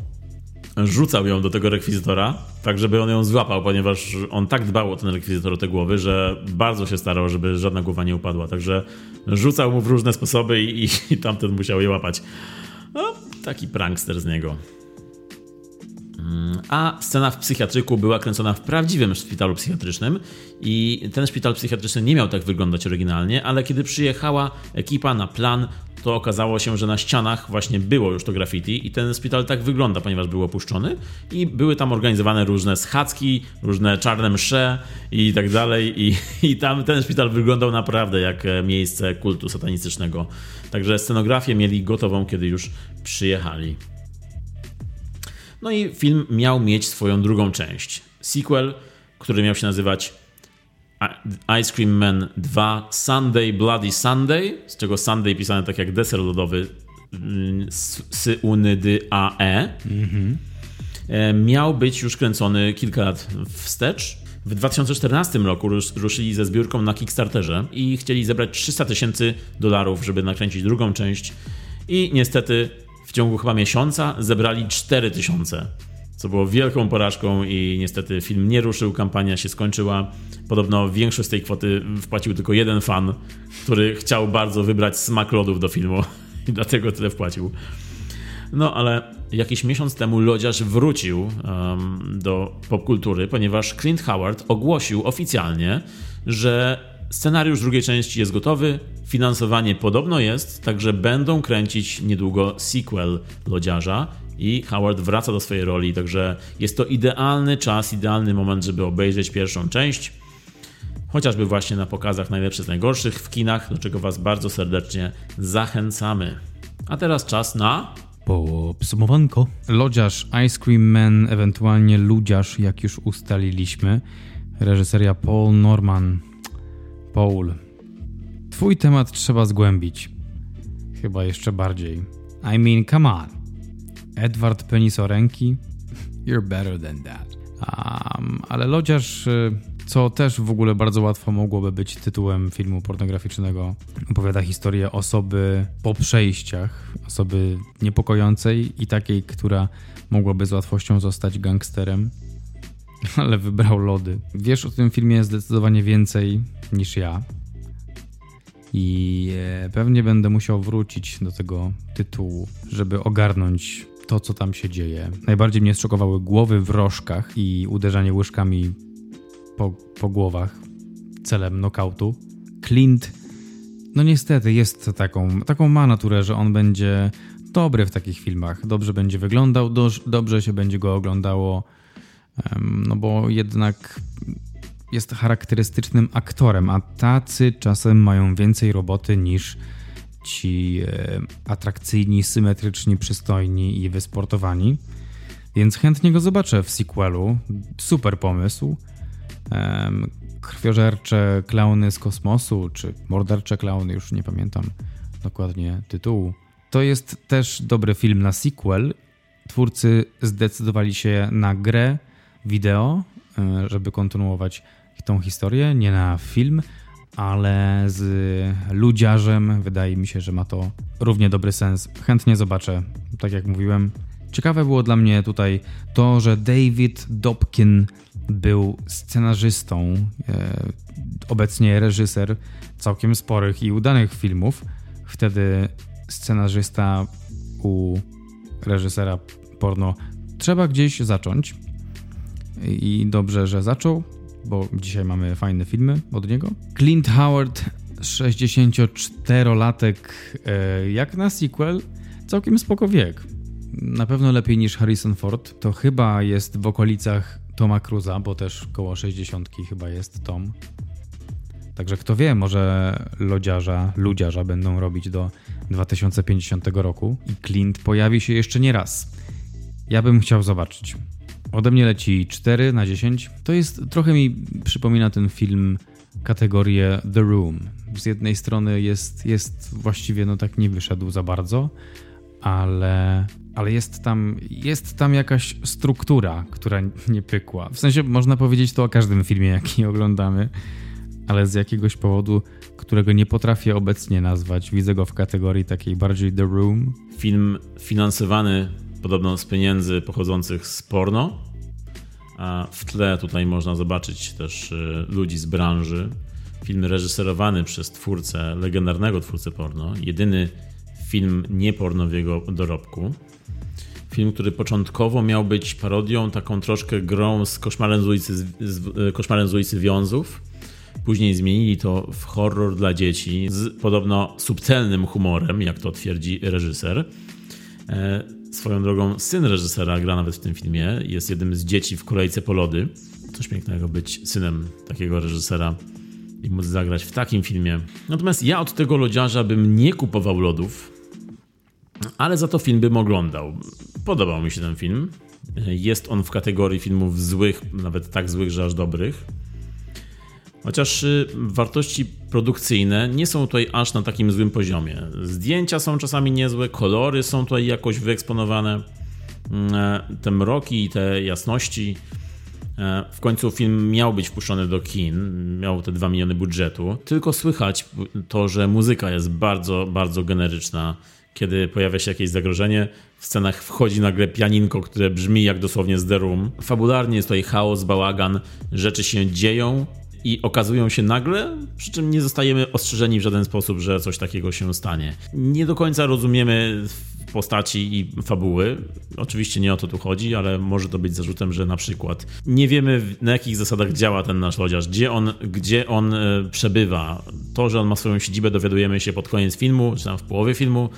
S2: rzucał ją do tego rekwizytora, tak żeby on ją złapał, ponieważ on tak dbał o ten rekwizytor, o te głowy, że bardzo się starał, żeby żadna głowa nie upadła. Także rzucał mu w różne sposoby i, i tamten musiał je łapać. No, taki prankster z niego. A scena w psychiatryku była kręcona w prawdziwym szpitalu psychiatrycznym i ten szpital psychiatryczny nie miał tak wyglądać oryginalnie, ale kiedy przyjechała ekipa na plan, to okazało się, że na ścianach właśnie było już to graffiti i ten szpital tak wygląda, ponieważ był opuszczony i były tam organizowane różne schadzki, różne czarne msze i tak dalej i, i tam ten szpital wyglądał naprawdę jak miejsce kultu satanistycznego. Także scenografię mieli gotową, kiedy już przyjechali. No i film miał mieć swoją drugą część. Sequel, który miał się nazywać Ice Cream Man 2 Sunday Bloody Sunday, z czego Sunday pisane tak jak deser lodowy mm, uny dy a e. Mhm. Miał być już kręcony kilka lat wstecz. W 2014 roku ruszyli ze zbiórką na Kickstarterze i chcieli zebrać 300 tysięcy dolarów, żeby nakręcić drugą część. I niestety w ciągu chyba miesiąca zebrali 4 tysiące, co było wielką porażką i niestety film nie ruszył, kampania się skończyła. Podobno większość tej kwoty wpłacił tylko jeden fan, który chciał bardzo wybrać smak lodów do filmu i dlatego tyle wpłacił. No ale jakiś miesiąc temu Lodziarz wrócił um, do popkultury, ponieważ Clint Howard ogłosił oficjalnie, że scenariusz drugiej części jest gotowy, finansowanie podobno jest, także będą kręcić niedługo sequel Lodziarza i Howard wraca do swojej roli, także jest to idealny czas, idealny moment, żeby obejrzeć pierwszą część. Chociażby właśnie na pokazach najlepszych z najgorszych w kinach, do czego Was bardzo serdecznie zachęcamy. A teraz czas na
S1: Podsumowanko. Lodziarz, Ice Cream Man, ewentualnie Ludziarz, jak już ustaliliśmy. Reżyseria Paul Norman. Paul. Twój temat trzeba zgłębić. Chyba jeszcze bardziej. I mean, come on. Edward Penisorenki? You're better than that. Um, ale Lodziarz y, co też w ogóle bardzo łatwo mogłoby być tytułem filmu pornograficznego. Opowiada historię osoby po przejściach, osoby niepokojącej i takiej, która mogłaby z łatwością zostać gangsterem, ale wybrał lody. Wiesz o tym filmie zdecydowanie więcej niż ja. I e, pewnie będę musiał wrócić do tego tytułu, żeby ogarnąć to, co tam się dzieje. Najbardziej mnie zszokowały głowy w rożkach i uderzanie łyżkami po, po głowach celem knockoutu. Clint, no niestety jest taką, taką ma naturę, że on będzie dobry w takich filmach. Dobrze będzie wyglądał, do, dobrze się będzie go oglądało, no bo jednak jest charakterystycznym aktorem, a tacy czasem mają więcej roboty niż ci e, atrakcyjni, symetryczni, przystojni i wysportowani. Więc chętnie go zobaczę w sequelu. Super pomysł krwiożercze klauny z kosmosu, czy mordercze klauny, już nie pamiętam dokładnie tytułu. To jest też dobry film na sequel. Twórcy zdecydowali się na grę wideo, e, żeby kontynuować tą historię, nie na film, ale z ludziarzem wydaje mi się, że ma to równie dobry sens. Chętnie zobaczę, tak jak mówiłem. Ciekawe było dla mnie tutaj to, że David Dobkin był scenarzystą, e, obecnie reżyser całkiem sporych i udanych filmów. Wtedy scenarzysta u reżysera porno trzeba gdzieś zacząć. I dobrze, że zaczął, bo dzisiaj mamy fajne filmy od niego. Clint Howard, 64-latek, e, jak na sequel, całkiem spoko wiek. Na pewno lepiej niż Harrison Ford. To chyba jest w okolicach Toma Cruza, bo też koło 60 chyba jest Tom. Także kto wie, może lodziarza, ludziarza będą robić do 2050 roku i Clint pojawi się jeszcze nie raz. Ja bym chciał zobaczyć. Ode mnie leci 4 na 10. To jest trochę mi przypomina ten film kategorię The Room. Z jednej strony jest, jest właściwie no tak nie wyszedł za bardzo, ale ale jest tam, jest tam jakaś struktura, która nie pykła. W sensie można powiedzieć to o każdym filmie, jaki oglądamy, ale z jakiegoś powodu, którego nie potrafię obecnie nazwać, widzę go w kategorii takiej bardziej The Room.
S2: Film finansowany podobno z pieniędzy pochodzących z porno, a w tle tutaj można zobaczyć też y, ludzi z branży. Film reżyserowany przez twórcę, legendarnego twórcę porno, jedyny film nieporno w jego dorobku. Film, który początkowo miał być parodią, taką troszkę grą z Koszmarem z ulicy, z, e, koszmarem z ulicy Wiązów. Później zmienili to w horror dla dzieci z podobno subtelnym humorem, jak to twierdzi reżyser. Swoją drogą syn reżysera gra nawet w tym filmie. Jest jednym z dzieci w kolejce po lody. Coś pięknego być synem takiego reżysera i móc zagrać w takim filmie. Natomiast ja od tego lodziarza bym nie kupował lodów, ale za to film bym oglądał. Podobał mi się ten film. Jest on w kategorii filmów złych, nawet tak złych, że aż dobrych. Chociaż y, wartości produkcyjne nie są tutaj aż na takim złym poziomie. Zdjęcia są czasami niezłe, kolory są tutaj jakoś wyeksponowane. Mm, e, te mroki i te jasności E, w końcu film miał być wpuszczony do kin, miał te 2 miliony budżetu, tylko słychać to, że muzyka jest bardzo, bardzo generyczna. Kiedy pojawia się jakieś zagrożenie, w scenach wchodzi nagle pianinko, które brzmi jak dosłownie z The Room. Fabularnie jest tutaj chaos, bałagan, rzeczy się dzieją, i okazują się nagle, przy czym nie zostajemy ostrzeżeni w żaden sposób, że coś takiego się stanie. Nie do końca rozumiemy postaci i fabuły. Oczywiście nie o to tu chodzi, ale może to być zarzutem, że na przykład nie wiemy na jakich zasadach działa ten nasz lodziarz, gdzie on, gdzie on e, przebywa. To, że on ma swoją siedzibę dowiadujemy się pod koniec filmu, czy tam w połowie filmu.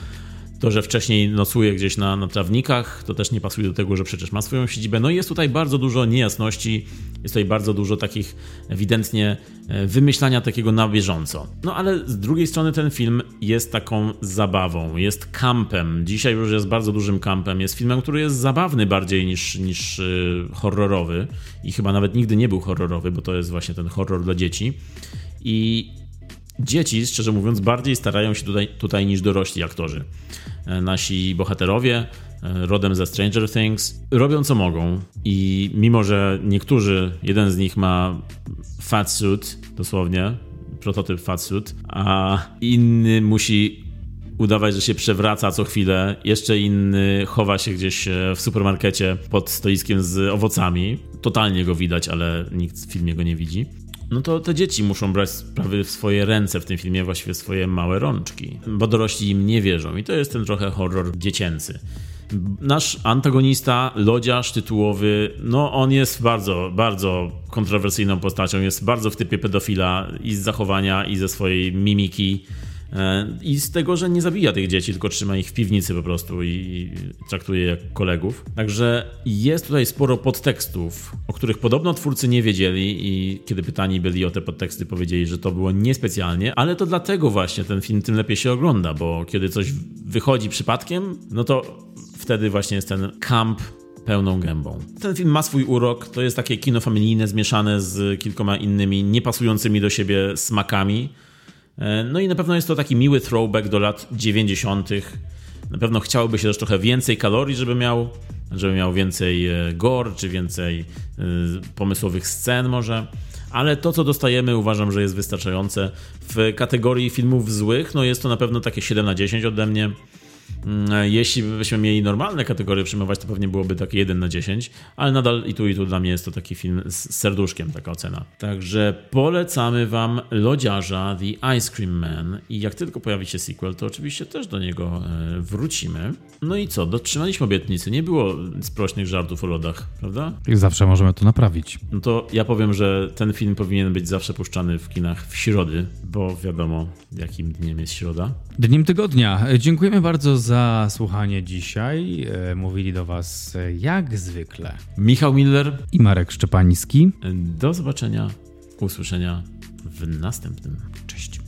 S2: To, że wcześniej nocuje gdzieś na, na trawnikach, to też nie pasuje do tego, że przecież ma swoją siedzibę. No i jest tutaj bardzo dużo niejasności, jest tutaj bardzo dużo takich ewidentnie e, wymyślania takiego na bieżąco. No ale z drugiej strony ten film jest taką zabawą, jest kampem. Dzisiaj już jest bardzo dużym kampem. Jest filmem, który jest zabawny bardziej niż, niż yy, horrorowy i chyba nawet nigdy nie był horrorowy, bo to jest właśnie ten horror dla dzieci. I dzieci, szczerze mówiąc, bardziej starają się tutaj, tutaj niż dorośli aktorzy. E, nasi bohaterowie, e, rodem ze Stranger Things, robią co mogą i mimo, że niektórzy, jeden z nich ma fat suit, dosłownie, prototyp fat suit, a inny musi udawać, że się przewraca co chwilę. Jeszcze inny chowa się gdzieś e, w supermarkecie pod stoiskiem z owocami. Totalnie go widać, ale nikt w filmie go nie widzi no to te dzieci muszą brać sprawy w swoje ręce w tym filmie, właściwie swoje małe rączki, bo dorośli im nie wierzą i to jest ten trochę horror dziecięcy. Nasz antagonista, lodziarz tytułowy, no on jest bardzo, bardzo kontrowersyjną postacią, jest bardzo w typie pedofila i z zachowania, i ze swojej mimiki I z tego, że nie zabija tych dzieci, tylko trzyma ich w piwnicy po prostu i traktuje jak kolegów. Także jest tutaj sporo podtekstów, o których podobno twórcy nie wiedzieli i kiedy pytani byli o te podteksty, powiedzieli, że to było niespecjalnie, ale to dlatego właśnie ten film tym lepiej się ogląda, bo kiedy coś wychodzi przypadkiem, no to wtedy właśnie jest ten kamp pełną gębą. Ten film ma swój urok, to jest takie kino familijne zmieszane z kilkoma innymi niepasującymi do siebie smakami. E, no i na pewno jest to taki miły throwback do lat 90. Na pewno chciałoby się też trochę więcej kalorii, żeby miał, żeby miał więcej e, gore, czy więcej e, pomysłowych scen może. Ale to, co dostajemy, uważam, że jest wystarczające. W kategorii filmów złych, no jest to na pewno takie 7 na 10 ode mnie. Mm, jeśli byśmy mieli normalne kategorie przyjmować, to pewnie byłoby takie 1 na 10, ale nadal i tu i tu dla mnie jest to taki film z serduszkiem, taka ocena. Także polecamy wam Lodziarza The Ice Cream Man i jak tylko pojawi się sequel, to oczywiście też do niego e, wrócimy. No i co, dotrzymaliśmy obietnicy, nie było sprośnych żartów o lodach, prawda?
S1: I zawsze możemy to naprawić.
S2: No to ja powiem, że ten film powinien być zawsze puszczany w kinach w środy, bo wiadomo, jakim dniem jest środa.
S1: Dniem tygodnia. Dziękujemy bardzo za słuchanie dzisiaj. E, mówili do Was e, jak zwykle
S2: Michał Miller
S1: i Marek Szczepański.
S2: Do zobaczenia, usłyszenia w następnym.
S1: Cześć.